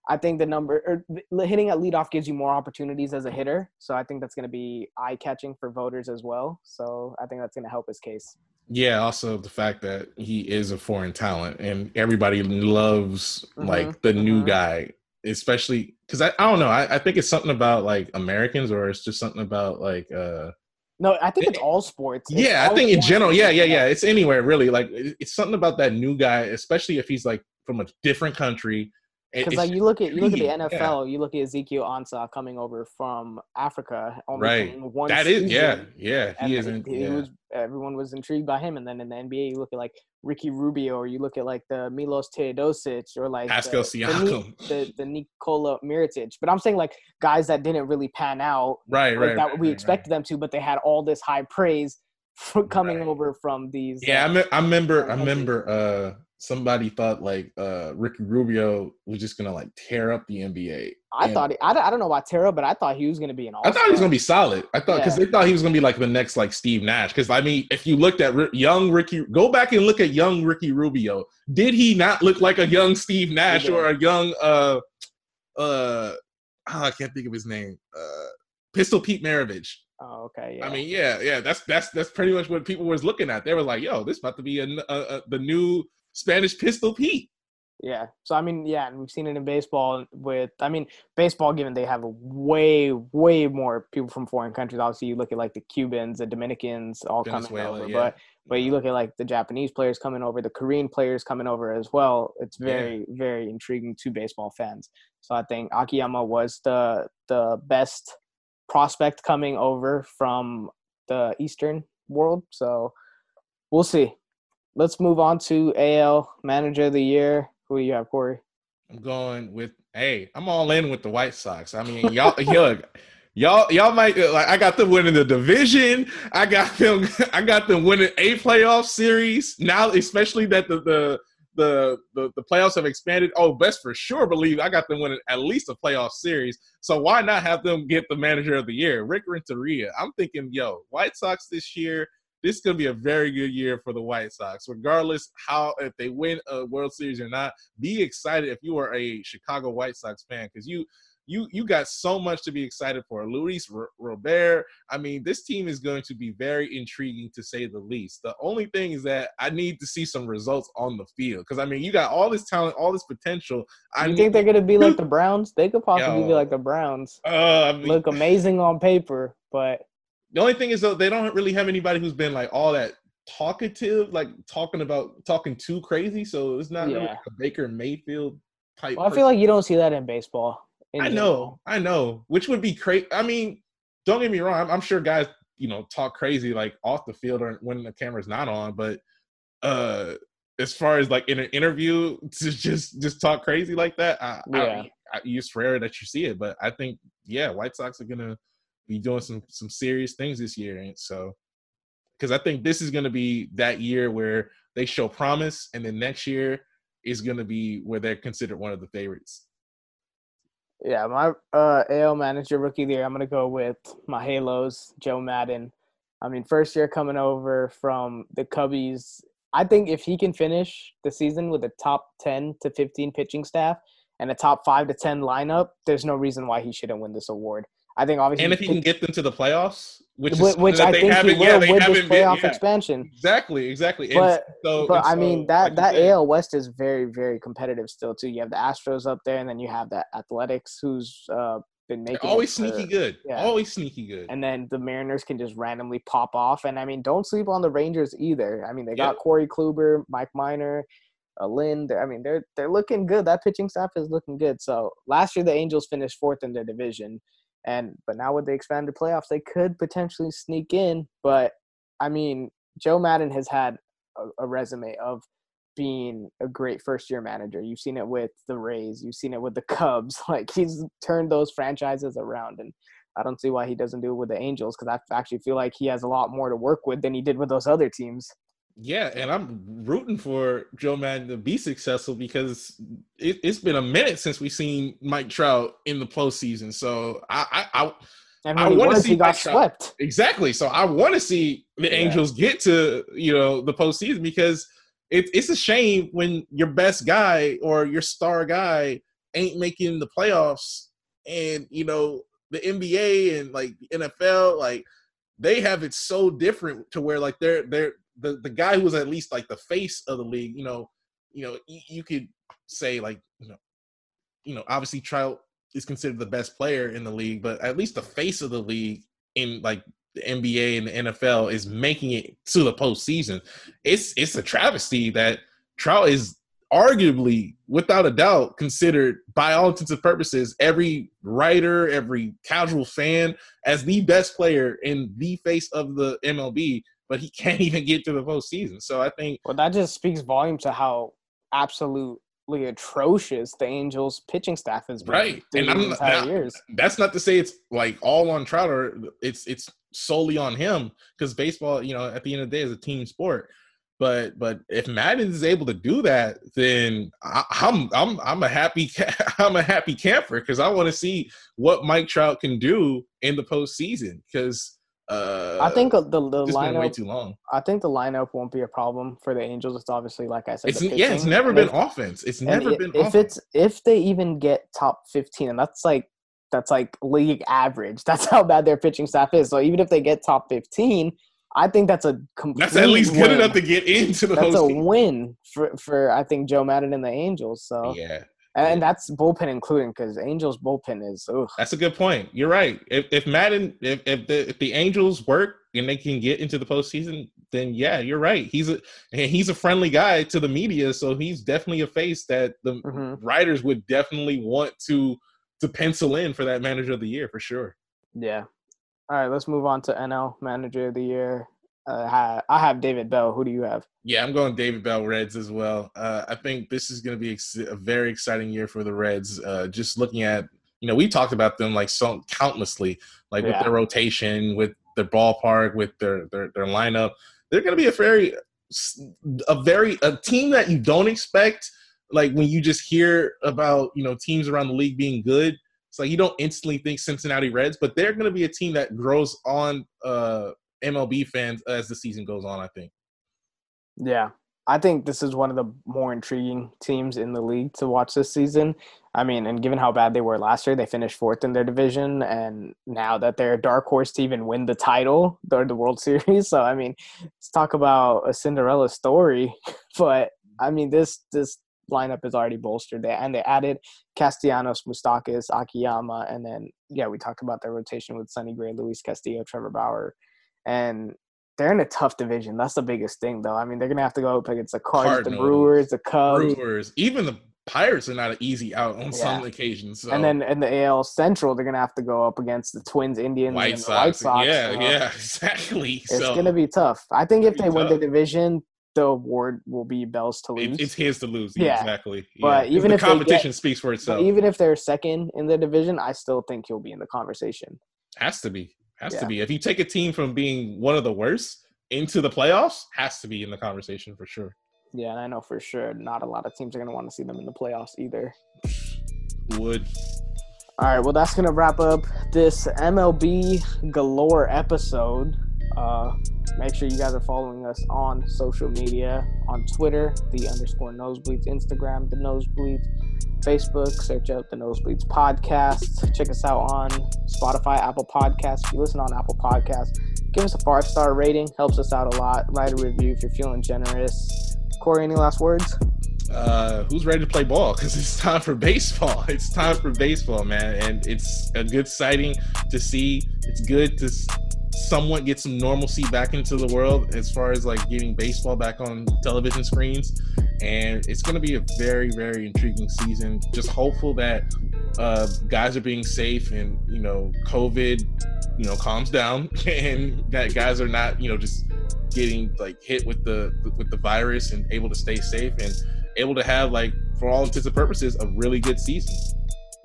I think the number or hitting at leadoff gives you more opportunities as a hitter. So I think that's going to be eye catching for voters as well. So I think that's going to help his case. Yeah, also the fact that he is a foreign talent and everybody loves mm-hmm. like the mm-hmm. new guy, especially because I, I don't know. I, I think it's something about like Americans or it's just something about like uh no, I think it's all sports. It's yeah, all I think in general, yeah, yeah, yeah. It's anywhere really. Like it's something about that new guy, especially if he's like from a different country because like you look at you look at the NFL, yeah. you look at Ezekiel Ansah coming over from Africa. right. One that is yeah, yeah. He isn't. He, yeah. was everyone was intrigued by him, and then in the NBA, you look at like Ricky Rubio, or you look at like the Milos Teodosic, or like Pascal the, Siakam, the, the, the Nikola Mirotic. But I'm saying like guys that didn't really pan out, right, like, right, that right, we right, expected right. them to, but they had all this high praise (laughs) for coming over from these. Yeah, uh, I, me- I remember. I remember. uh somebody thought like uh Ricky Rubio was just gonna like tear up the NBA. I And thought he, I, don't- I don't know about Terra, but I thought he was to be an all. I thought he was gonna be solid. I thought because Yeah. they thought he was gonna be like the next like Steve Nash. Because I mean, if you looked at young Ricky, go back and look at young Ricky Rubio. Did he not look like a young Steve Nash or a young uh uh oh, I can't think of his name uh Pistol Pete Maravich. Oh, okay. Yeah. I mean, yeah, yeah, that's that's that's pretty much what people was looking at. They were like, "Yo, this about to be a, a, a the new Spanish Pistol Pete." Yeah. So I mean, yeah, and we've seen it in baseball with I mean, baseball given they have a way, way more people from foreign countries. Obviously you look at like the Cubans, the Dominicans all coming Venezuela, over. yeah. But but you look at like the Japanese players coming over, the Korean players coming over as well. It's Yeah. very, very intriguing to baseball fans. So I think Akiyama was the the best prospect coming over from the Eastern world. So we'll see. Let's move on to AL Manager of the Year. Who do you have, Cory? I'm going with hey, I'm all in with the White Sox. I mean, y'all (laughs) look, y'all y'all might like I got them winning the division. I got them (laughs) I got them winning a playoff series. Now, especially that the the the the, the playoffs have expanded. Oh, best for sure believe I got them winning at least a playoff series. So why not have them get the manager of the year? Rick Renteria. I'm thinking, yo, White Sox this year this is going to be a very good year for the White Sox, regardless how if they win a World Series or not. Be excited if you are a Chicago White Sox fan because you you you got so much to be excited for. Luis R- Robert. I mean, this team is going to be very intriguing to say the least. The only thing is that I need to see some results on the field because I mean, you got all this talent, all this potential. I you need- think they're gonna be like the (laughs) Browns? They could possibly be like the Browns. Uh, I mean, Look amazing on paper, but The only thing is though they don't really have anybody who's been like all that talkative, like talking about talking too crazy. So it's not really like a Baker Mayfield type. well, I feel like you don't see that in baseball. in I know, I know, which would be crazy. I mean, don't get me wrong. I'm, I'm sure guys, you know, talk crazy like off the field or when the camera's not on. But uh as far as like in an interview (laughs) to just just talk crazy like that, I, Yeah. I, I, it's rare that you see it. But I think yeah, White Sox are gonna be doing some some serious things this year, and so because I think this is gonna be that year where they show promise, and then next year is gonna be where they're considered one of the favorites. Yeah, my uh, AL manager rookie of the year, I'm gonna go with my Halos, Joe Maddon. I mean, first year coming over from the Cubbies. I think if he can finish the season with a top 10 to 15 pitching staff and a top five to 10 lineup, there's no reason why he shouldn't win this award. I think obviously, And if he can get them to the playoffs, which is which, I think he will yeah, with this been- playoff yeah. expansion. Exactly, exactly. But- so, But and I mean that like that AL West is very very competitive still too. You have the Astros up there, and then you have that Athletics, who's uh, been making always for- sneaky good. yeah. Always sneaky good. and then the Mariners can just randomly pop off. And I mean, don't sleep on the Rangers either. I mean, they Yeah. got Corey Kluber, Mike Minor, uh, Lynn. I mean, they're they're looking good. That pitching staff is looking good. So last year the Angels finished fourth in their division, and but now with the expanded playoffs, they could potentially sneak in. But I mean, Joe Maddon has had a, a resume of being a great first year manager. You've seen it with the Rays, you've seen it with the Cubs. (laughs) Like he's turned those franchises around and I don't see why he doesn't do it with the Angels because I actually feel like he has a lot more to work with than he did with those other teams. Yeah, and I'm rooting for Joe Maddon to be successful because it, it's been a minute since we've seen Mike Trout in the postseason. So I, I, I I he wanna see Mike Trout. swept. exactly. So I want to see the Yeah. Angels get to you know the postseason because it, it's a shame when your best guy or your star guy ain't making the playoffs, and you know the NBA and like the NFL like they have it so different to where like they're they're the the guy who was at least like the face of the league. You know, you know you, you could say like you know you know obviously Trout is considered the best player in the league, but at least the face of the league in like the NBA and the NFL is making it to the postseason. It's it's a travesty that Trout is arguably, without a doubt, considered by all intents and purposes, every writer, every casual fan, as the best player in the face of the MLB, but he (laughs) can't even get to the postseason. So I think Well, that just speaks volume to how absolutely atrocious the Angels pitching staff has been Right. And I'm not- entire now- years. that's not to say it's like all on Trout or it's it's solely on him because baseball, you know, at the end of the day is a team sport. But but if Maddon is able to do that, then I, I'm I'm I'm a happy (laughs) I'm a happy camper because I want to see what Mike Trout can do in the postseason because uh, I think the the it's way lineup. too long. I think the lineup won't be a problem for the Angels. It's obviously like I said. It's yeah, it's never been if- offense. It's never i- been if offense. it's if they even get top 15 and that's like that's like league average (laughs) that's how bad their pitching staff is so even if they get top 15 i think that's a complete That's at least good win. enough to get into the that's a win for, for i think joe maddon and the angels so Yeah, and that's bullpen including because angels bullpen is ugh. that's a good point. You're right. If if Maddon, if if the if the Angels work and they can get into the postseason, then yeah, you're right. He's a and he's a friendly guy to the media, so he's definitely a face that the Mhm. writers would definitely want to to pencil in for that manager of the year for sure. yeah all right let's move on to nl manager of the year uh, i have david bell who do you have Yeah, I'm going David Bell Reds as well. Uh, I think this is going to be ex- a very exciting year for the Reds. Uh, just looking at, you know, we talked about them like so countlessly, like with their rotation, with their ballpark, with their their, their lineup. They're going to be a very, a very a team that you don't expect. Like when you just hear about you know teams around the league being good, it's like you don't instantly think Cincinnati Reds, but they're going to be a team that grows on uh, MLB fans as the season goes on. I think. Yeah. I think this is one of the more intriguing teams in the league to watch this season. I mean, and given how bad they were last year, they finished fourth in their division, and now that they're a dark horse to even win the title (laughs) or the World Series. (laughs) So, I mean, let's talk about a Cinderella story. (laughs) But I mean, this this lineup is already bolstered. They and they added Castellanos, Moustakas, Akiyama, and then yeah, we talked about their rotation with Sonny Gray, Luis Castillo, Trevor Bauer, and they're in a tough division. That's the biggest thing, though. I mean, they're gonna have to go up against the Cards, the Brewers, the Cubs, Brewers, even the Pirates are not an easy out on some occasions. So. and then in the AL Central, they're gonna have to go up against the Twins, Indians, White and the Sox, White Sox. yeah, so yeah, (laughs) exactly. It's so gonna be tough. I think if they win the division, the award will be Bell's to lose. it's his to lose. Yeah. exactly. But Yeah. even the if competition get- speaks for itself, even if they're second in the division, I still think he'll be in the conversation. has to be, has Yeah. to be. If you take a team from being one of the worst into the playoffs, has to be in the conversation for sure. Yeah, and I know for sure not a lot of teams are gonna want to see them in the playoffs either. Would All right, well, that's going to wrap up this MLB Galore episode. Uh, make sure you guys are following us on social media on Twitter, the underscore knowsbleeds, Instagram, the knowsbleeds, Facebook, search out the knowsbleeds podcast. Check us out on Spotify, Apple Podcasts. If you listen on Apple Podcasts, give us a five star rating, helps us out a lot. Write a review if you're feeling generous. Cory, any last words? uh, who's ready to play ball? (laughs) Because it's time for baseball. It's time for baseball, man, and it's a good sighting to see. It's good to somewhat get some normalcy back into the world as far as like getting baseball back on television screens, and it's going to be a very, very intriguing season. Just hopeful that uh, guys are being safe and you know COVID, you know, calms down, (laughs) and that guys are not you know just getting like hit with the with the virus and able to stay safe and able to have like for all intents and purposes a really good season.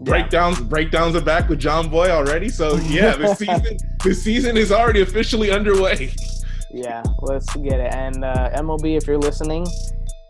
Breakdowns breakdowns are back with Jomboy already. So yeah, the (laughs) season the season is already officially underway. Yeah, let's get it. And uh, MLB, if you're listening,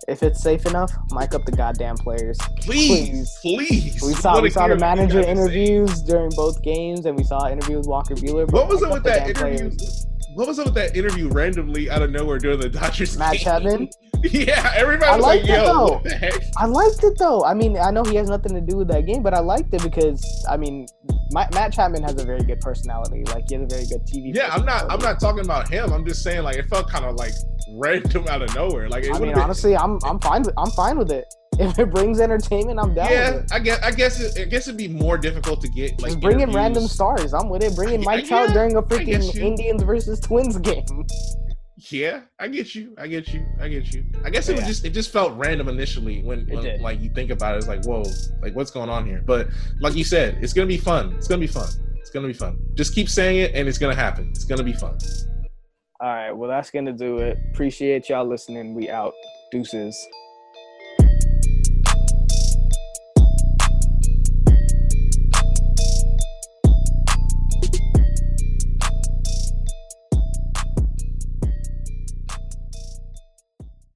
if it's safe enough, mic up the goddamn players. Please, please. We saw Wanna we saw the manager guys are saying. interviews during both games, and we saw an interview with Walker Buehler. What was up with that interview? players. What was up with that interview randomly out of nowhere during the Dodgers Matt game? Chapman? (laughs) yeah, everybody I was like, liked it, "Yo, though. what the heck?" I liked it though. I mean, I know he has nothing to do with that game, but I liked it because I mean, Ma- Matt Chapman has a very good personality. Like he has a very good TV. Yeah, I'm not. I'm not talking about him. I'm just saying, like, it felt kind of like random out of nowhere. Like, it I mean, been- honestly, I'm I'm fine. With, I'm fine with it. (laughs) If it brings entertainment, I'm down yeah, with it. I guess. I guess. It, I guess it'd be more difficult to get like Just bring in interviews. random stars. I'm with it. Bring in Mike Trout yeah, during a freaking you. Indians versus Twins game. Yeah, I get you. I get you. I get you. I guess it was just. It just felt random initially when, when like you think about it. It's like, whoa, like what's going on here? But like you said, it's gonna be fun. It's gonna be fun. It's gonna be fun. Just keep saying it, and it's gonna happen. It's gonna be fun. All right, well that's gonna do it. Appreciate y'all listening. We out. Deuces.